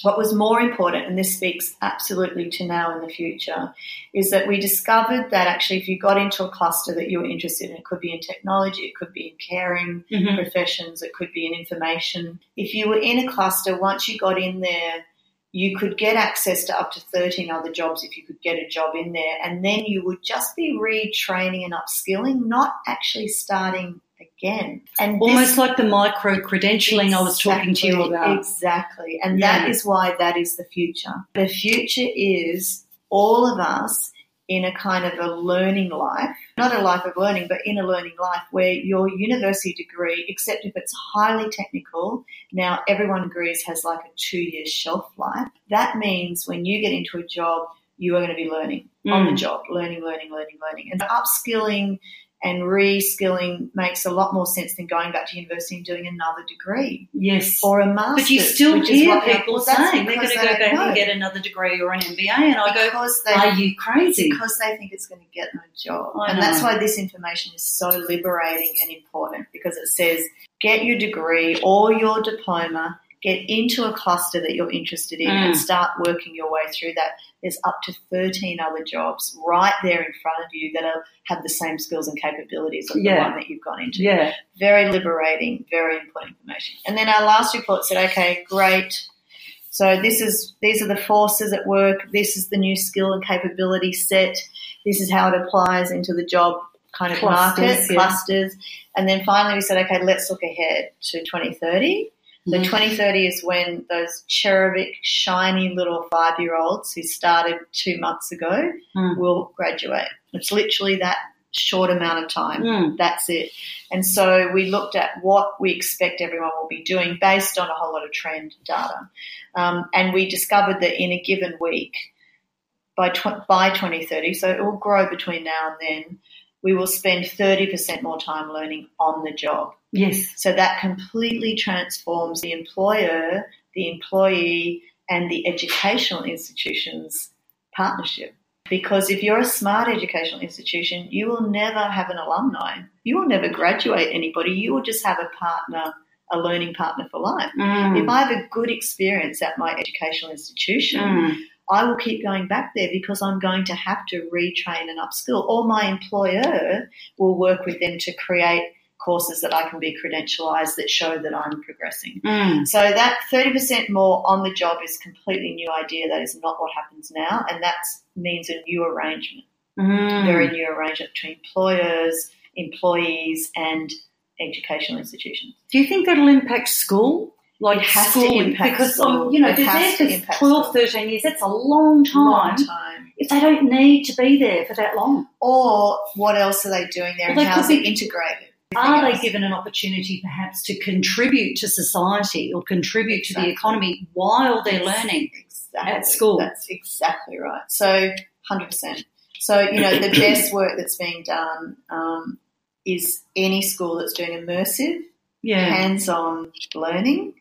what was more important, and this speaks absolutely to now and the future, is that we discovered that actually if you got into a cluster that you were interested in, it could be in technology, it could be in caring, Mhm. professions, it could be in information. If you were in a cluster, once you got in there, you could get access to up to 13 other jobs if you could get a job in there. And then you would just be retraining and upskilling, not actually starting again. And this- Almost like the micro credentialing I was talking to you about. Exactly. And Yeah. that is why that is the future. The future is all of us in a kind of a learning life, not a life of learning, but in a learning life where your university degree, except if it's highly technical, now everyone agrees has like a two year shelf life. That means when you get into a job, you are going to be learning mm. on the job, learning, learning, learning, learning. And upskilling and reskilling makes a lot more sense than going back to university and doing another degree. Yes. Or a master's. But you still hear people saying they're going to go back know. and get another degree or an MBA. And I go, they, are you crazy? Because they think it's going to get them a job. I and know. that's why this information is so liberating and important because it says get your degree or your diploma get into a cluster that you're interested in mm. and start working your way through that. There's up to 13 other jobs right there in front of you that are, have the same skills and capabilities of yeah. the one that you've gone into. Yeah. Very liberating, very important information. And then our last report said, okay, great. So this is these are the forces at work. This is the new skill and capability set. This is how it applies into the job kind of clusters, market yeah. clusters. And then finally we said, okay, let's look ahead to 2030 the mm-hmm. 2030 is when those cherubic, shiny little five year olds who started two months ago mm. will graduate. It's literally that short amount of time. Mm. That's it. And so we looked at what we expect everyone will be doing based on a whole lot of trend data. Um, and we discovered that in a given week, by, tw- by 2030, so it will grow between now and then, we will spend 30% more time learning on the job. Yes. So that completely transforms the employer, the employee, and the educational institution's partnership. Because if you're a smart educational institution, you will never have an alumni. You will never graduate anybody. You will just have a partner, a learning partner for life. Mm. If I have a good experience at my educational institution, mm. I will keep going back there because I'm going to have to retrain and upskill, or my employer will work with them to create courses that I can be credentialized that show that I'm progressing. Mm. So that 30% more on the job is completely new idea. That is not what happens now, and that means a new arrangement, mm. very new arrangement between employers, employees, and educational institutions. Do you think that'll impact school? like it has to impact because um, you know they're there for 12, 13 years. That's a long time. Long time. If they don't need to be there for that long, or what else are they doing there, well, and how's it integrated? Are they given an opportunity perhaps to contribute to society or contribute exactly. to the economy while they're learning exactly. at school? That's exactly right. So, hundred percent. So you know the best work that's being done um, is any school that's doing immersive, yeah. hands-on learning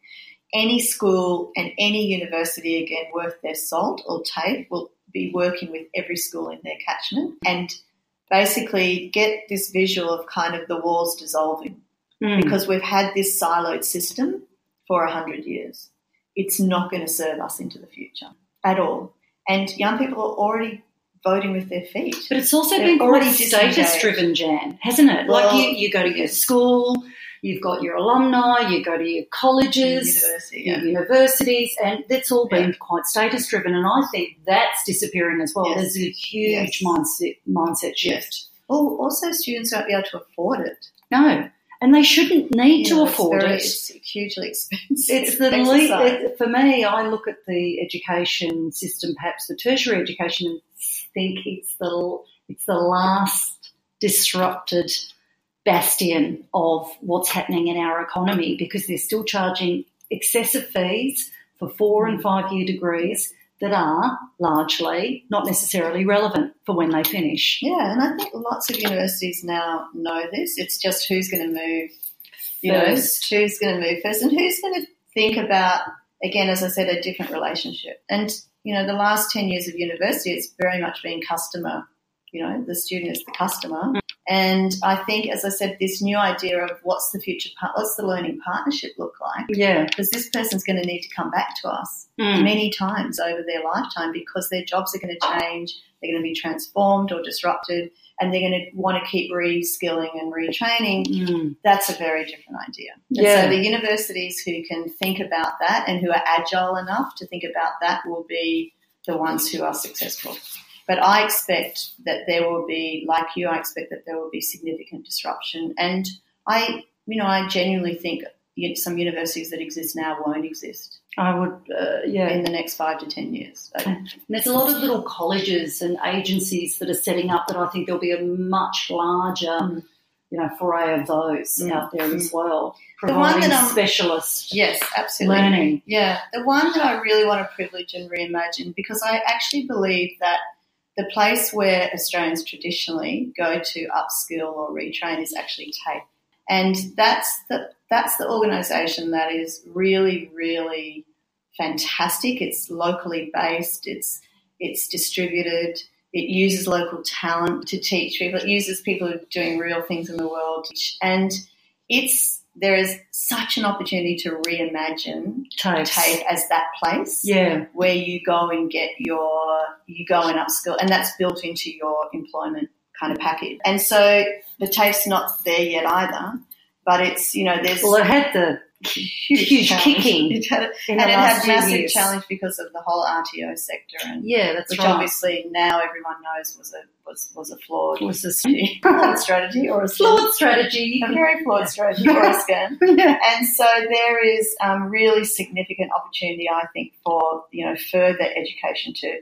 any school and any university, again, worth their salt or TAFE, will be working with every school in their catchment and basically get this visual of kind of the walls dissolving mm. because we've had this siloed system for 100 years. It's not going to serve us into the future at all. And young people are already voting with their feet. But it's also They're been quite status driven, Jan, hasn't it? Well, like you, you go to your school, You've got your alumni, you go to your colleges, University, yeah. your universities, and that's all been yeah. quite status driven. And I think that's disappearing as well. Yes. There's a huge yes. mindset mindset shift. Yes. Well, also students won't be able to afford it. No, and they shouldn't need yeah, to afford very, it. It's hugely expensive. It's the le- for me. I look at the education system, perhaps the tertiary education, and think it's the it's the last disrupted bastion of what's happening in our economy because they're still charging excessive fees for four and five year degrees that are largely not necessarily relevant for when they finish. Yeah, and I think lots of universities now know this. It's just who's going to move you first. know, who's going to move first and who's going to think about, again, as I said, a different relationship. And, you know, the last 10 years of university, it's very much been customer, you know, the student is the customer. And I think, as I said, this new idea of what's the future, part, what's the learning partnership look like? Yeah. Because this person's going to need to come back to us mm. many times over their lifetime because their jobs are going to change, they're going to be transformed or disrupted, and they're going to want to keep reskilling and retraining. Mm. That's a very different idea. And yeah. so the universities who can think about that and who are agile enough to think about that will be the ones who are successful. But I expect that there will be, like you, I expect that there will be significant disruption. And I, you know, I genuinely think some universities that exist now won't exist I would, uh, yeah. in the next five to ten years. So, there's a lot of little colleges and agencies that are setting up that I think there'll be a much larger, Mm. you know, foray of those Mm. out there as well, The one providing that I'm- specialist yes, absolutely. learning. Yeah, the one that I really want to privilege and reimagine because I actually believe that the place where Australians traditionally go to upskill or retrain is actually TAFE. And that's the that's the organisation that is really, really fantastic. It's locally based, it's it's distributed, it uses local talent to teach people, it uses people doing real things in the world. And it's there is such an opportunity to reimagine TAFEs. TAFE as that place Yeah, where you go and get your you go and upskill and that's built into your employment kind of package. And so the TAFE's not there yet either, but it's you know there's well, it had the huge kicking It had, and it had massive years. challenge because of the whole RTO sector and Yeah, that's which right. obviously now everyone knows was a was, was a flawed was a flawed strategy or a flawed strategy. a very flawed strategy or a scam. yeah. And so there is um, really significant opportunity, I think, for you know further education to,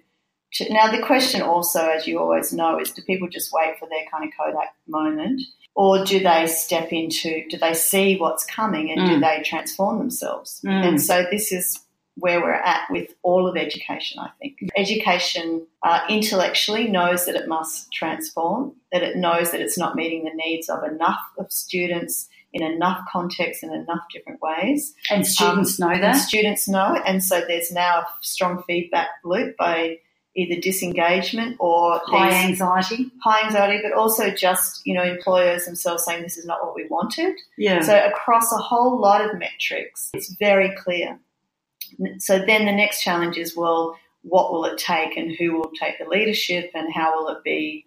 to. Now the question also, as you always know, is do people just wait for their kind of Kodak moment, or do they step into? Do they see what's coming and do Mm. they transform themselves? Mm. And so this is where we're at with all of education. I think education uh, intellectually knows that it must transform, that it knows that it's not meeting the needs of enough of students in enough contexts in enough different ways. And students know And that. students know, and so there's now a strong feedback loop by either disengagement or High anxiety. high anxiety, but also just you know employers themselves saying this is not what we wanted. Yeah. So across a whole lot of metrics, it's very clear. So then the next challenge is well, what will it take, and who will take the leadership, and how will it be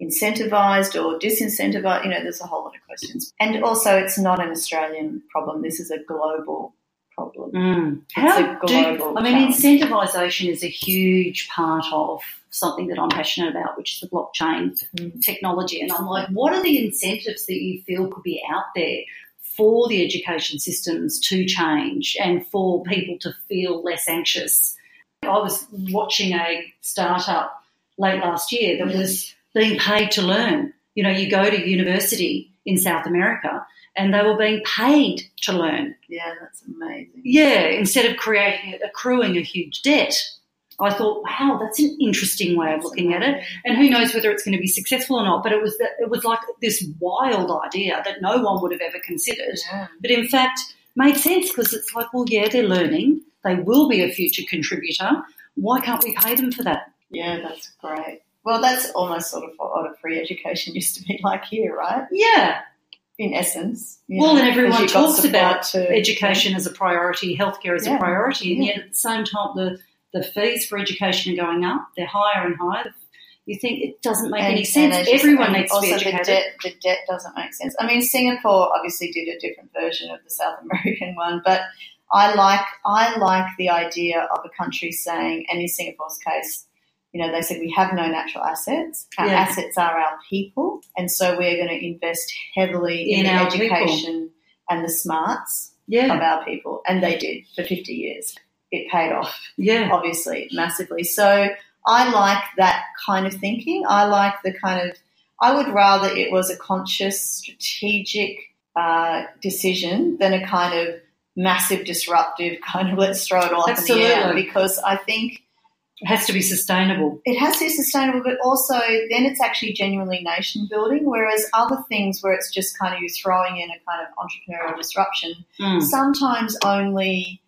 incentivized or disincentivized? You know, there's a whole lot of questions. And also, it's not an Australian problem. This is a global problem. Mm. How do, I mean, challenge. incentivisation is a huge part of something that I'm passionate about, which is the blockchain Mm. technology. And I'm like, what are the incentives that you feel could be out there for the education systems to change and for people to feel less anxious? I was watching a startup late last year that was being paid to learn. You know, you go to university in South America and they were being paid to learn. Yeah, that's amazing. Yeah, instead of creating accruing a huge debt. I thought, wow, that's an interesting way of looking at it. And who knows whether it's going to be successful or not? But it was that, it was like this wild idea that no one would have ever considered. Yeah. But in fact, made sense because it's like, well, yeah, they're learning. They will be a future contributor. Why can't we pay them for that? yeah, that's great. Well, that's almost sort of what a free education used to be like here, right? Yeah. In essence. Well, know, and everyone talks about to- education as a priority, healthcare as Yeah. a priority, and Yeah. yet at the same time, the, the fees for education are going up. They're higher and higher. You think it doesn't make And- any sense. and as you Everyone needs to be educated. The debt, the debt doesn't make sense. I mean, Singapore obviously did a different version of the South American one, but I like I like the idea of a country saying, and in Singapore's case, you know, they said we have no natural assets. Our Yeah. assets are our people, and so we're going to invest heavily in, In the our people. education and the smarts yeah, of our people, and they did for fifty years. It paid off yeah, obviously massively. So I like that kind of thinking. I like the kind of, I would rather it was a conscious, strategic uh, decision than a kind of massive, disruptive kind of let's throw it all up in the air. Absolutely. Because I think it has to be sustainable. it has to be sustainable, but also then it's actually genuinely nation building. Whereas other things where it's just kind of you throwing in a kind of entrepreneurial disruption, Mm, sometimes only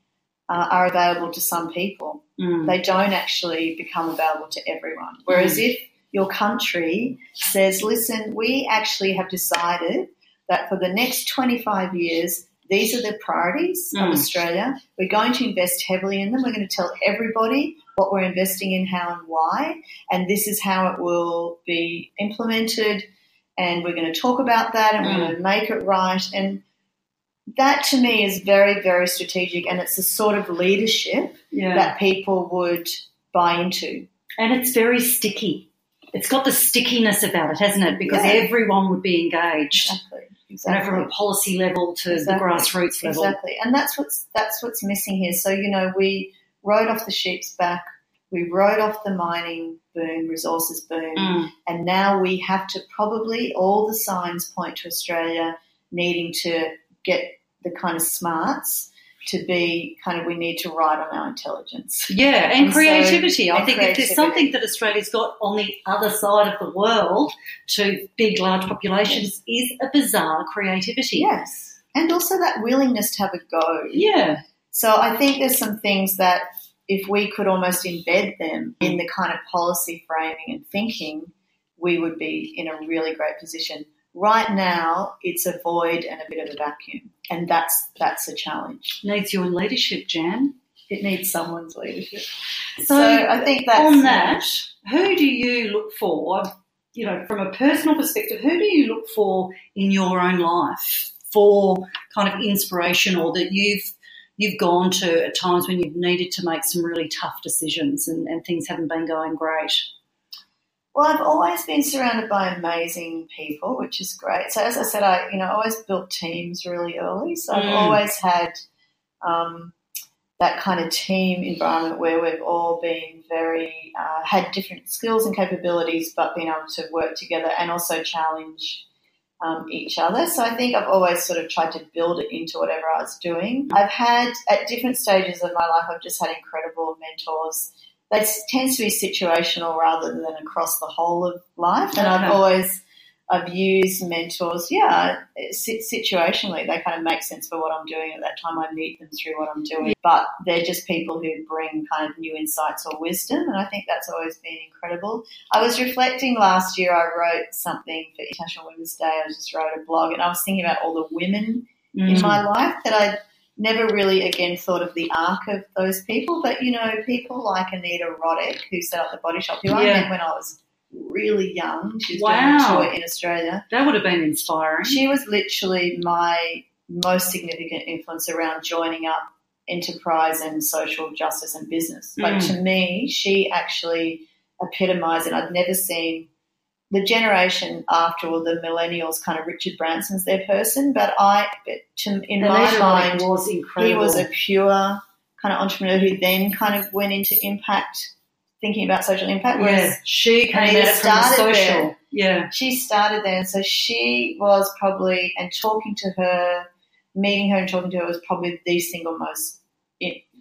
uh, are available to some people mm. they don't actually become available to everyone. Whereas if your country says, listen, we actually have decided that for the next 25 years, these are the priorities Mm. of Australia. We're going to invest heavily in them. We're going to tell everybody what we're investing in, how and why, and this is how it will be implemented. And we're going to talk about that and we're Mm. going to make it right. And that to me is very, very strategic, and it's the sort of leadership yeah. that people would buy into. and it's very sticky. It's got the stickiness about it, hasn't it? Because Yeah. everyone would be engaged. Exactly. Exactly. You know, from a policy level to Exactly. the grassroots level. Exactly, and that's what's that's what's missing here. So you know, we rode off the sheep's back, we rode off the mining boom, resources boom, Mm. and now we have to probably all the signs point to Australia needing to get the kind of smarts to be kind of we need to ride on our intelligence. Yeah, and, And so- creativity. I and think if there's something that Australia's got on the other side of the world to big, large populations is a bizarre creativity. Yes, and also that willingness to have a go. Yeah. So I think there's some things that if we could almost embed them in the kind of policy framing and thinking, we would be in a really great position. Right now, it's a void and a bit of a vacuum, and that's that's a challenge. Needs your leadership, Jan. It needs someone's leadership. So, So, I think that's on that, who do you look for, you know, from a personal perspective, who do you look for in your own life for kind of inspiration or that you've you've gone to at times when you've needed to make some really tough decisions and, and things haven't been going great? Well, I've always been surrounded by amazing people, which is great. So as I said, I you know always built teams really early. So I've Mm. always had um, that kind of team environment where we've all been very uh, had different skills and capabilities, but been able to work together and also challenge um, each other. So I think I've always sort of tried to build it into whatever I was doing. I've had at different stages of my life, I've just had incredible mentors that tends to be situational rather than across the whole of life. And I've always I've used mentors, yeah, situationally. They kind of make sense for what I'm doing at that time. I meet them through what I'm doing, but they're just people who bring kind of new insights or wisdom, and I think that's always been incredible. I was reflecting last year. I wrote something for International Women's Day. I just wrote a blog, and I was thinking about all the women in Mm. my life that I never really again thought of the arc of those people. But you know, people like Anita Roddick, who set up the body shop, who I met when I was really young. She was Wow. doing a tour in Australia. That would have been inspiring. She was literally my most significant influence around joining up enterprise and social justice and business. Like Mm. to me, she actually epitomized it. I'd never seen the generation after, or the millennials, kind of Richard Branson's their person, but I, to, in my mind, was he was a pure kind of entrepreneur who then kind of went into impact, thinking about social impact. Whereas yeah, she came at it from the social. there. Yeah. she started there, and so she was probably, and talking to her, meeting her and talking to her was probably the single most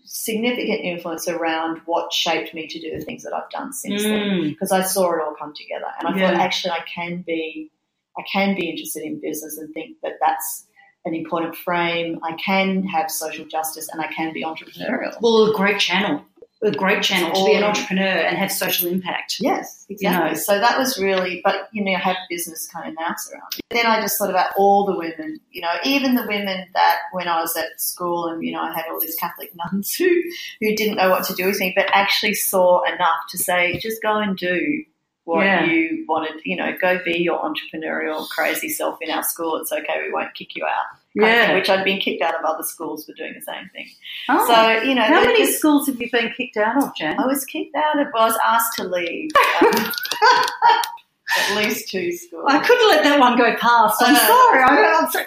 significant influence around what shaped me to do the things that I've done since then. Mm. Because I saw it all come together, and I Yeah. thought actually I can be, I can be interested in business and think that that's an important frame. I can have social justice, and I can be entrepreneurial. Well, a great channel. A great channel to be an entrepreneur and have social impact. Yes, exactly. know. So that was really, but you know, I have business kind of nous around it. Then I just thought about all the women, you know, even the women that when I was at school and, you know, I had all these Catholic nuns who, who didn't know what to do with me, but actually saw enough to say, just go and do what Yeah. you wanted, you know, go be your entrepreneurial crazy self in our school. It's okay, we won't kick you out. Thing, Yeah. which I'd been kicked out of other schools for doing the same thing. Oh. So, you know, How many just- schools have you been kicked out of, Jan? I was kicked out of, well, I was asked to leave. Um, at least two schools. I couldn't let that one go past. I'm I sorry. I, I'm sorry.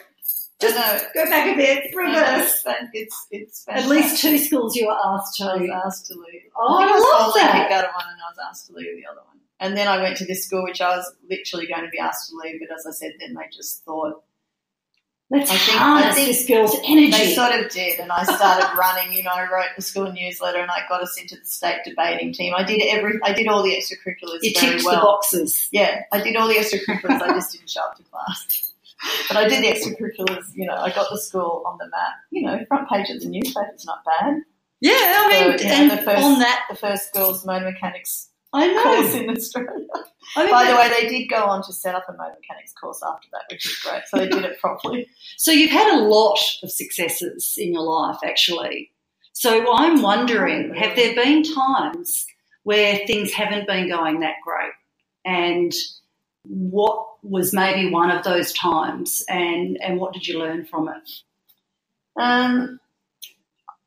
Just know. Go back a bit. Reverse. It's, it's At least two schools you were asked I was to. asked to leave. Oh, I was love that. kicked out of one and I was asked to leave the other one. And then I went to this school which I was literally going to be asked to leave, but as I said, then they just thought Let's I think- harness I think this girl's energy. they sort of did. And I started running, you know, I wrote the school newsletter and I got us into the state debating team. I did every, I did all the extracurriculars you very ticked well. the boxes. Yeah, I did all the extracurriculars. I just didn't show up to class. But I did the extracurriculars. You know, I got the school on the map. You know, front page of the newspaper. newspaper's not bad. Yeah, I mean, So, you know, and the first- on that, The first girls' motor mechanics I know. course in Australia. I mean, By the way, they did go on to set up a motor mechanics course after that, which is great. So they did it properly. So you've had a lot of successes in your life, actually. So I'm wondering, have there been times where things haven't been going that great? And what was maybe one of those times and, and what did you learn from it? Um,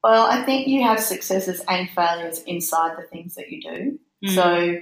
well, I think you have successes and failures inside the things that you do. Mm. So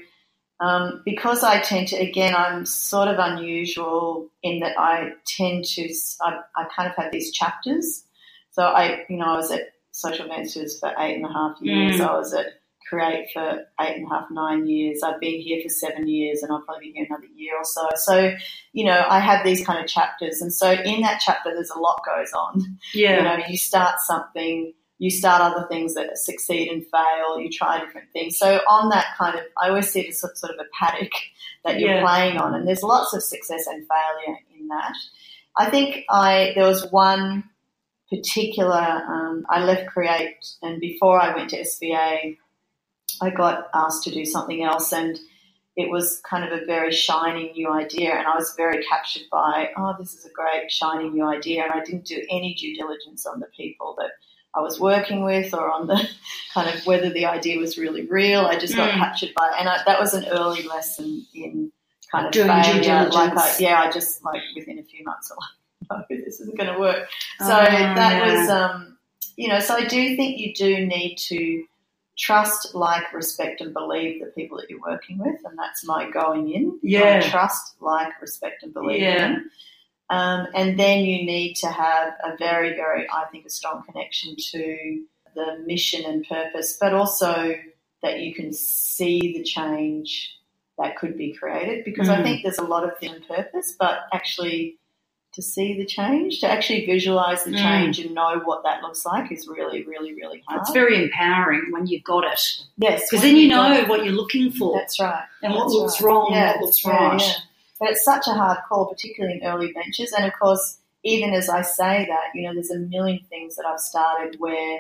Um, because I tend to, again, I'm sort of unusual in that I tend to, I, I kind of have these chapters. So I, you know, I was at Social Ventures for eight and a half years. Mm. I was at Create for eight and a half, nine years. I've been here for seven years and I'll probably be here another year or so. So, you know, I have these kind of chapters. And so in that chapter, there's a lot goes on. Yeah. You know, you start something, you start other things that succeed and fail, you try different things. So on that kind of, I always see it as sort of a paddock that you're Yeah. playing on, and there's lots of success and failure in that. I think I there was one particular. Um, I left Create, and before I went to SVA, I got asked to do something else, and it was kind of a very shiny new idea, and I was very captured by, oh, this is a great shiny new idea, and I didn't do any due diligence on the people that I was working with or on the kind of whether the idea was really real. I just got Mm. captured by, and I, that was an early lesson in kind of Doing due failure. Like, I, yeah, I just like within a few months, I'm like, no, this isn't going to work. So Oh, that yeah. was, um, you know, so I do think you do need to trust, like, respect, and believe the people that you're working with, and that's my going in. Yeah. trust, like, respect, and believe Yeah. them. Um, and then you need to have a very, very, I think, a strong connection to the mission and purpose, but also that you can see the change that could be created. Because I Mm. think there's a lot of vision purpose, but actually to see the change, to actually visualize the Mm. change and know what that looks like is really, really, really hard. It's very empowering when you've got it. yes, Because then you know it. what you're looking for That's right. and what looks right. wrong Yeah, what looks yeah, right. yeah. But it's such a hard call, particularly in early ventures. And of course, even as I say that, you know, there's a million things that I've started where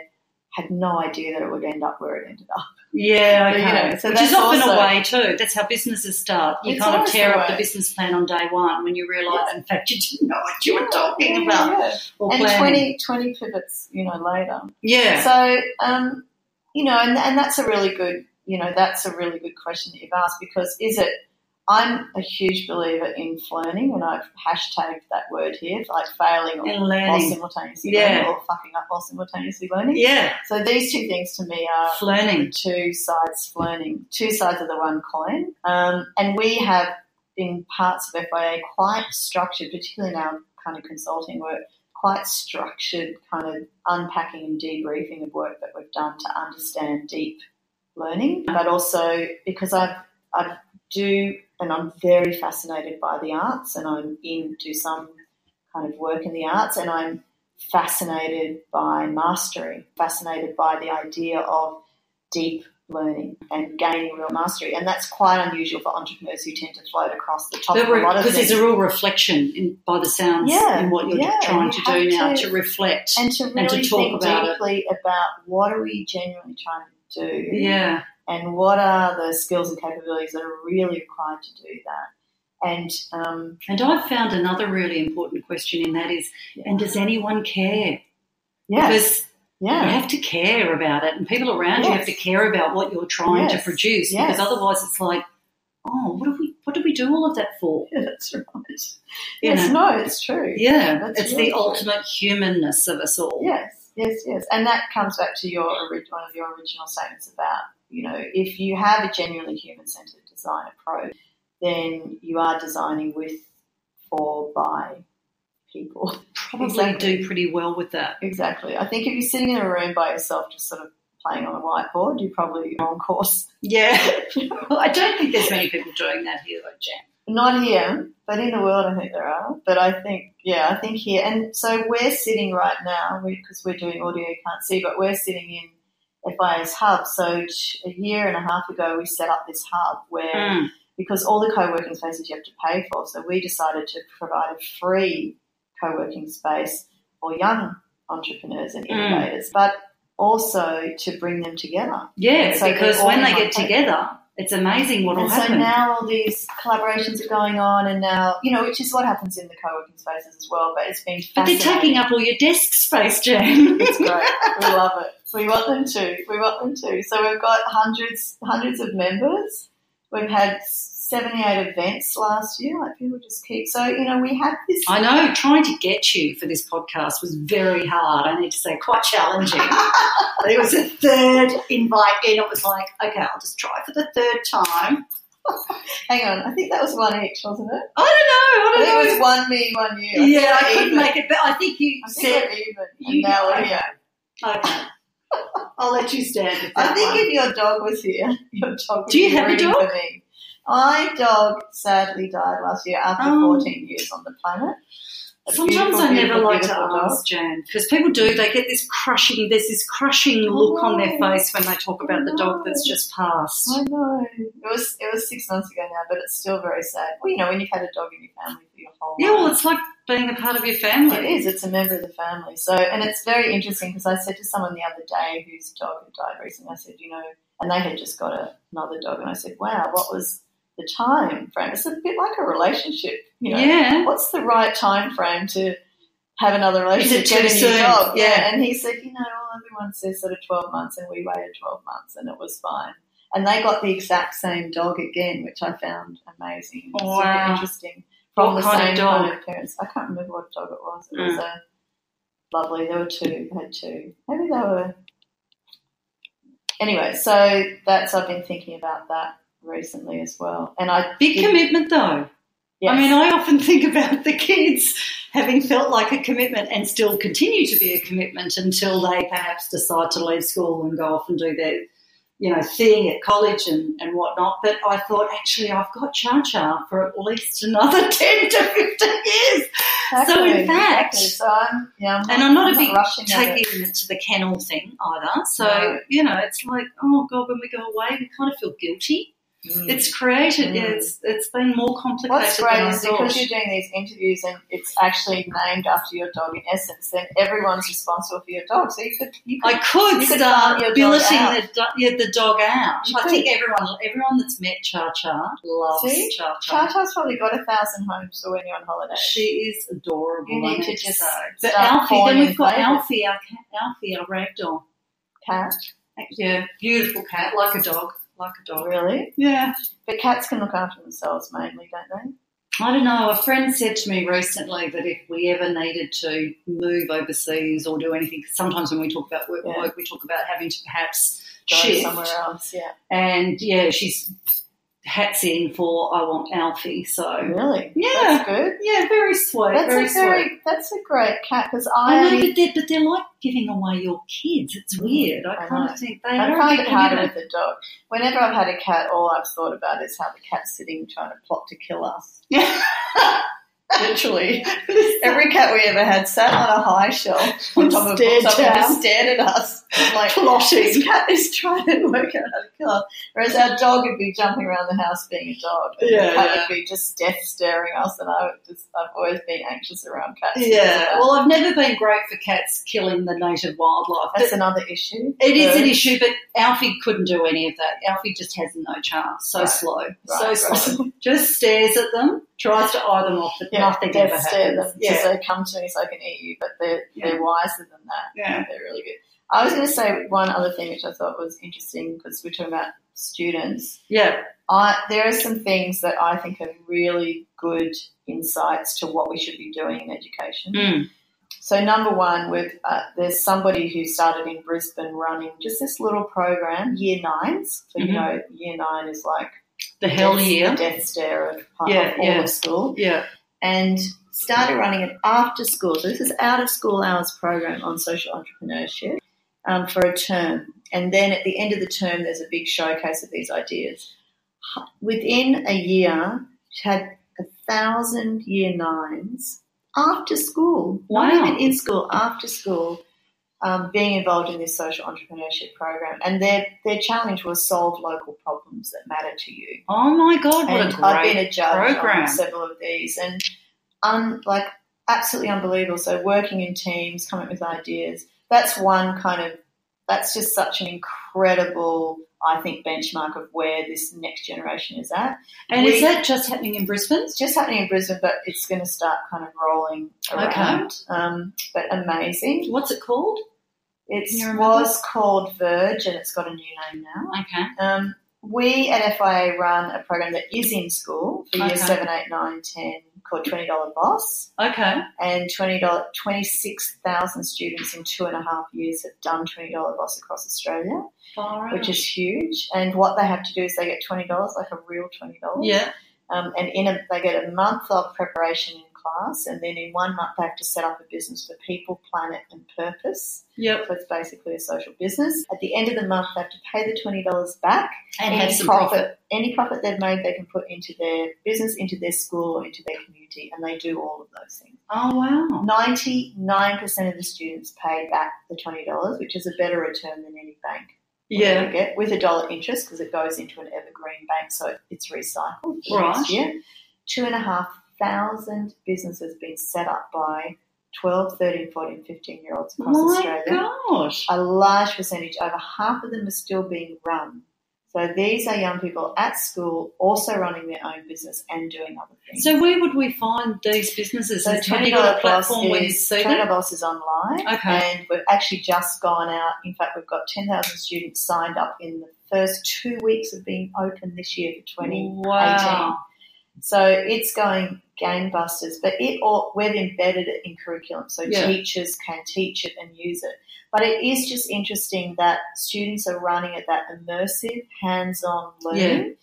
I had no idea that it would end up where it ended up. Yeah, But, you know, so Which is often also- a way too. That's how businesses start. You kind of tear up the business plan on day one when you realise, Yeah. in fact, you didn't know what you were talking Yeah, about or And planning. 20, 20 pivots, you know, later. yeah. So, um, you know, and, and that's a really good, you know, that's a really good question that you've asked because is it, I'm a huge believer in learning and I've hashtagged that word here, like failing or, while learning. simultaneously Yeah. learning or fucking up while simultaneously learning. Yeah, So these two things to me are learning. two sides learning, two sides of the one coin. Um, and we have in parts of FYA quite structured, particularly in our kind of consulting work, quite structured kind of unpacking and debriefing of work that we've done to understand deep learning, but also because I've I do and I'm very fascinated by the arts and I'm into some kind of work in the arts and I'm fascinated by mastery, fascinated by the idea of deep learning and gaining real mastery. And that's quite unusual for entrepreneurs who tend to float across the top of a lot of Because there's a real reflection in, by the sounds Yeah, in what you're yeah, trying you to do have now to- to reflect. and to really and to talk think about it. deeply about what are we genuinely trying to do yeah, and what are the skills and capabilities that are really required to do that. And um, and I've found another really important question in that is, and does anyone care? yeah, Because yeah, you have to care about it, and people around you have to care about what you're trying to produce. Yes. Because otherwise, it's like, oh, what do we, what do we do all of that for? Yeah, that's right. You Yes, know? no, it's true. Yeah, it's really the true. ultimate humanness of us all. Yes, yes, yes. And that comes back to your one of your original statements about, you know, if you have a genuinely human centered design approach, then you are designing with, for, by people. Probably Exactly. do pretty well with that. Exactly. I think if you're sitting in a room by yourself, just sort of playing on a whiteboard, you're probably on course. Yeah. well, I don't think there's many people doing that here, though, Jan. Not here, but in the world, I think there are. But I think, yeah, I think here. And so we're sitting right now, because we're doing audio, you can't see, but we're sitting in FYA's hub. So a year and a half ago, we set up this hub where, Mm. because all the co working spaces you have to pay for, so we decided to provide a free co working space for young entrepreneurs and Mm. innovators, but also to bring them together. Yeah, So because when they get together, it's amazing what will And so now all these collaborations are going on, and now you know, which is what happens in the co-working spaces as well. But it's been but they're taking up all your desk space, Jan. It's great. we love it. We want them to. We want them to. So we've got hundreds, hundreds of members. We've had seventy-eight events last year. Like people just keep. So you know, we had this. I know trying to get you for this podcast was very hard. I need to say, quite challenging. it was a third invite in. It was like, okay, I'll just try for the third time. Hang on, I think that was one each, wasn't it? I don't know. I I think don't it know. was one me, one you. I yeah, I couldn't even. make it, but I think you I think said. we're even. You- and now we're here. Okay. I'll let you stand I think one. if your dog was here, your dog would Do you be have a dog? for me. My dog sadly died last year after Oh. 14 years on the planet. A Sometimes I never like to ask, Jan, because people do. They get this crushing. There's this crushing look on their face when they talk about the dog that's just passed. I know. It was it was six months ago now, but it's still very sad. Well, you know, when you've had a dog in your family for your whole Yeah, life. well, it's like being a part of your family. It is. It's a member of the family. So, and it's very interesting because I said to someone the other day whose dog had died recently, I said, you know, and they had just got a, another dog, and I said, wow, what was the time frame? It's a bit like a relationship, you know. Yeah. What's the right time frame to have another relationship? Is it get too a new soon? dog? Yeah. And he said, you know, well, everyone says sort of 12 months, and we waited 12 months, and it was fine. And they got the exact same dog again, which I found amazing. It's super Wow. interesting. From What the kind of same dog? kind of parents. I can't remember what dog it was. It was Mm. a lovely. There were two. They had two. Maybe they were. Anyway, so that's I've been thinking about that recently as well, and I Big did- commitment, though. yes. I mean, I often think about the kids having felt like a commitment and still continue to be a commitment until they perhaps decide to leave school and go off and do their, you know, thing at college and, and whatnot. But I thought, actually, I've got Cha Cha for at least another 10 to 15 years. so in fact- exactly. so I'm yeah, I'm And I'm not a big rushing at it. taking it to the kennel thing either. So, No. you know, it's like, oh God, when we go away, we kind of feel guilty. Mm. It's created, yeah, Mm. it's, it's been more complicated What's than great is because you're doing these interviews and it's actually named after your dog in essence, then everyone's responsible for your dog. So you could, you could I could could start farm billeting the, do- yeah, the dog out. You I could. think everyone everyone that's met Cha Cha loves See? Cha Cha. Charter's probably got a thousand homes for when you're on holiday. She is adorable. You need to just say. But Alfie, then we've got. Alfie, our cat, Alfie, our ragdoll. Cat, Yeah, beautiful cat, like a dog, like a dog. really? Yeah. But cats can look after themselves mainly, don't they? I don't know. A friend said to me recently that if we ever needed to move overseas or do anything, sometimes when we talk about work, Yeah. work we talk about having to perhaps? Go shift. somewhere else, yeah. And yeah, she's hats in for I want Alfie. So Really? Yeah. That's good. yeah, very sweet. That's very a very, sweet. that's a great cat because I I, know, but they're, but they're like giving away your kids. It's mm, weird. I, I kind know. of think they I are a find it harder with the dog. Whenever I've had a cat, all I've thought about is how the cat's sitting trying to plot to kill us. Literally. Every cat we ever had sat on a high shelf on top of Stared books and just stared at us. Like, Plotting. this cat is trying to work out how to kill us. Whereas our dog would be jumping around the house being a dog. And Yeah, the cat yeah. would be just death staring us and I would just, I've always been anxious around cats. Yeah, well, I've never been great for cats killing the native wildlife. That's But another issue. it is an issue, but Alfie couldn't do any of that. Alfie just has no chance. So Right. slow, so Right, slow. Just stares at them, tries to eye them off, but Yeah, nothing death stare happens. them Yeah, to say, come to me so I can eat you, but they're, Yeah. they're wiser than that. yeah. They're really good. I was going to say one other thing which I thought was interesting because we're talking about students. Yeah. I, there are some things that I think are really good insights to what we should be doing in education. Mm. So, number one, with uh, there's somebody who started in Brisbane running just this little program, year nines. So, Mhm. you know, year nine is like The hell death, the death stare of, of Yeah, all yeah. of school Yeah. And started running it after school. So this is out of school hours program on social entrepreneurship um, for a term. And then at the end of the term, there's a big showcase of these ideas. Within a year, she had a thousand year nines after school, Wow. not even in school, after school, um, being involved in this social entrepreneurship program. And their, their challenge was solve local problems that matter to you Oh my God, what and a great I've been a judge program. on several of these, and like absolutely unbelievable. So working in teams, coming up with ideas. That's one kind of. That's just such an incredible, I think, benchmark of where this next generation is at. And We- is that just happening in Brisbane? It's just happening in Brisbane, but it's going to start kind of rolling around. Um, but amazing. What's it called? It Can you remember? was called Verge, and it's got a new name now. Okay. Um, we at FYA run a program that is in school for Okay. year 7, 8, 9, 10 called $20 Boss. Okay. And $20, 26,000 students in two and a half years have done $20 Boss across Australia, which is huge. And what they have to do is they get $20, like a real $20. yeah. Um, and in a, they get a month of preparation in class, and then in one month they have to set up a business for people, planet, and purpose. Yep. So it's basically a social business. At the end of the month, they have to pay the twenty dollars back. And any have some profit. any profit they've made, they can put into their business, into their school, or into their community, and they do all of those things. Oh wow. Ninety nine percent of the students pay back the twenty dollars, which is a better return than any bank Yeah. get with a dollar interest because it goes into an evergreen bank, so it's recycled Right. next year. Two and a half thousand businesses being set up by 12, 13, 14, 15 year olds across My Australia. gosh. A large percentage, over half of them are still being run. So these are young people at school also running their own business and doing other things. So where would we find these businesses? So you platform is, Twenty them? Boss is online, Okay. and we've actually just gone out. In fact, we've got ten thousand students signed up in the first two weeks of being open this year for twenty eighteen. Wow. So it's going gangbusters, but it all we've embedded it in curriculum, so Yeah. teachers can teach it and use it. But it is just interesting that students are running at that immersive, hands-on learning.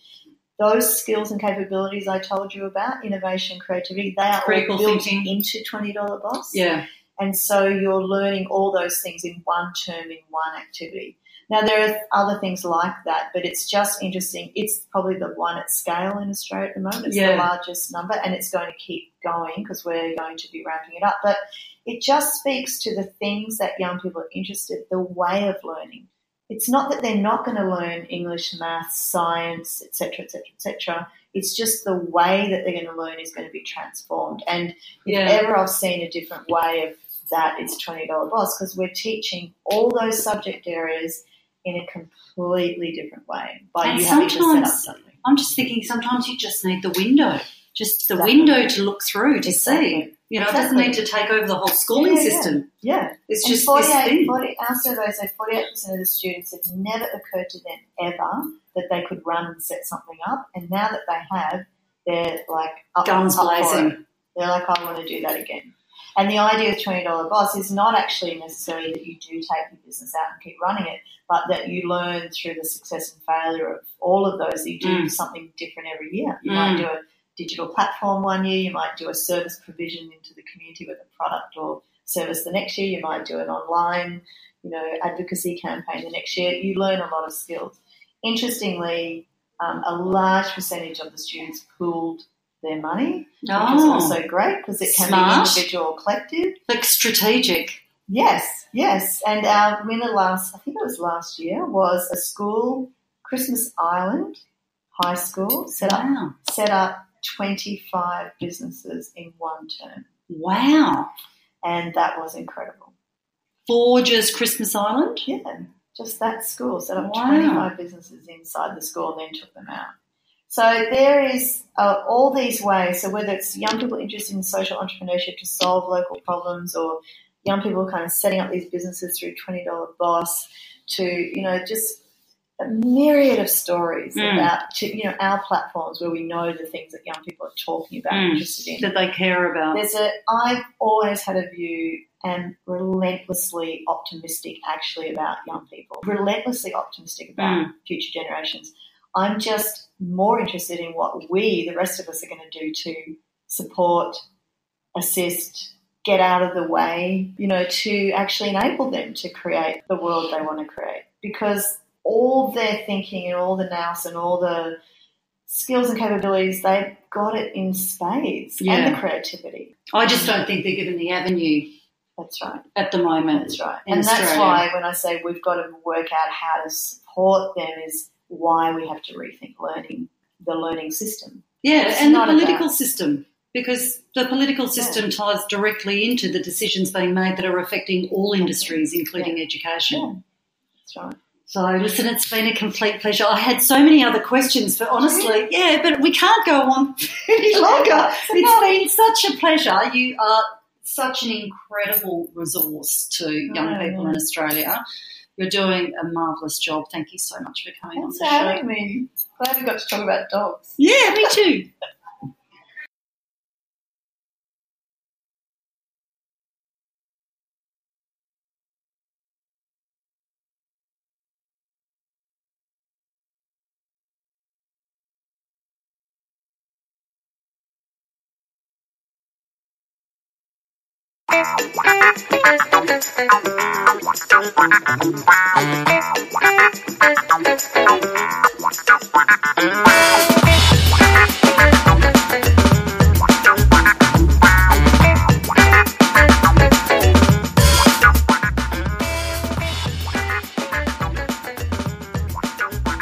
Those skills and capabilities I told you about, innovation, creativity, they are Critical all built thinking. into Twenty Dollar Boss. Yeah. And so you're learning all those things in one term, in one activity. Now, there are other things like that, but it's just interesting. It's probably the one at scale in Australia at the moment. It's Yeah. the largest number, and it's going to keep going because we're going to be ramping it up. But it just speaks to the things that young people are interested, the way of learning. It's not that they're not going to learn English, maths, science, etc., etc., etc. It's just the way that they're going to learn is going to be transformed. And if Yeah. ever I've seen a different way of that, it's twenty dollar boss because we're teaching all those subject areas in a completely different way by And you having to set up sometimes- something. I'm just thinking sometimes you just need the window, just the Exactly. window to look through to see. You know, it doesn't need to take over the whole schooling Yeah, yeah, yeah. system. Yeah, It's and just this 48, thing. 40, our survey said forty-eight percent of the students it never occurred to them ever that they could run and set something up, and now that they have, they're like oh, up, Guns up blazing. They're like, I want to do that again. And the idea of twenty dollar boss is not actually necessarily that you do take your business out and keep running it, but that you learn through the success and failure of all of those. That you do Mm. something different every year. You Mm. might do a digital platform one year. You might do a service provision into the community with a product or service the next year. You might do an online, you know, advocacy campaign the next year. You learn a lot of skills. Interestingly, um, a large percentage of the students pooled their money which is Oh, also great because it can Smart. be individual or collective. like strategic. Yes, yes. And our winner last, I think it was last year, was a school, Christmas Island High School, set up Wow. set up twenty five businesses in one term, Wow. and that was incredible. For just Christmas Island? Yeah, just that school set up Wow. twenty five businesses inside the school and then took them out. So there is uh, all these ways. So whether it's young people interested in social entrepreneurship to solve local problems, or young people kind of setting up these businesses through twenty dollar boss, to you know just a myriad of stories Mm. about to, you know our platforms where we know the things that young people are talking about, Mm. interested in. That they care about. There's a. I've always had a view and relentlessly optimistic, actually, about young people. Relentlessly optimistic about Mm. future generations. I'm just more interested in what we, the rest of us, are going to do to support, assist, get out of the way. You know, to actually enable them to create the world they want to create. Because all their thinking and all the nous and all the skills and capabilities, they've got it in spades Yeah. and the creativity. I just don't think they're given the avenue That's right. at the moment. That's right. and that's why when I say we've got to work out how to support them is why we have to rethink learning, the learning system. Yeah, It's and the political about- system. Because the political system ties directly into the decisions being made that are affecting all industries, including education. Yeah. That's right. So, listen, it's been a complete pleasure. I had so many other questions, but honestly, yeah, but we can't go on any longer. It's been such a pleasure. You are such an incredible resource to young Oh, people in Australia. You're doing a marvelous job. Thank you so much for coming Thanks on the having show. Me. Glad we got to talk about dogs. Yeah, me too. Thank you. Thank you.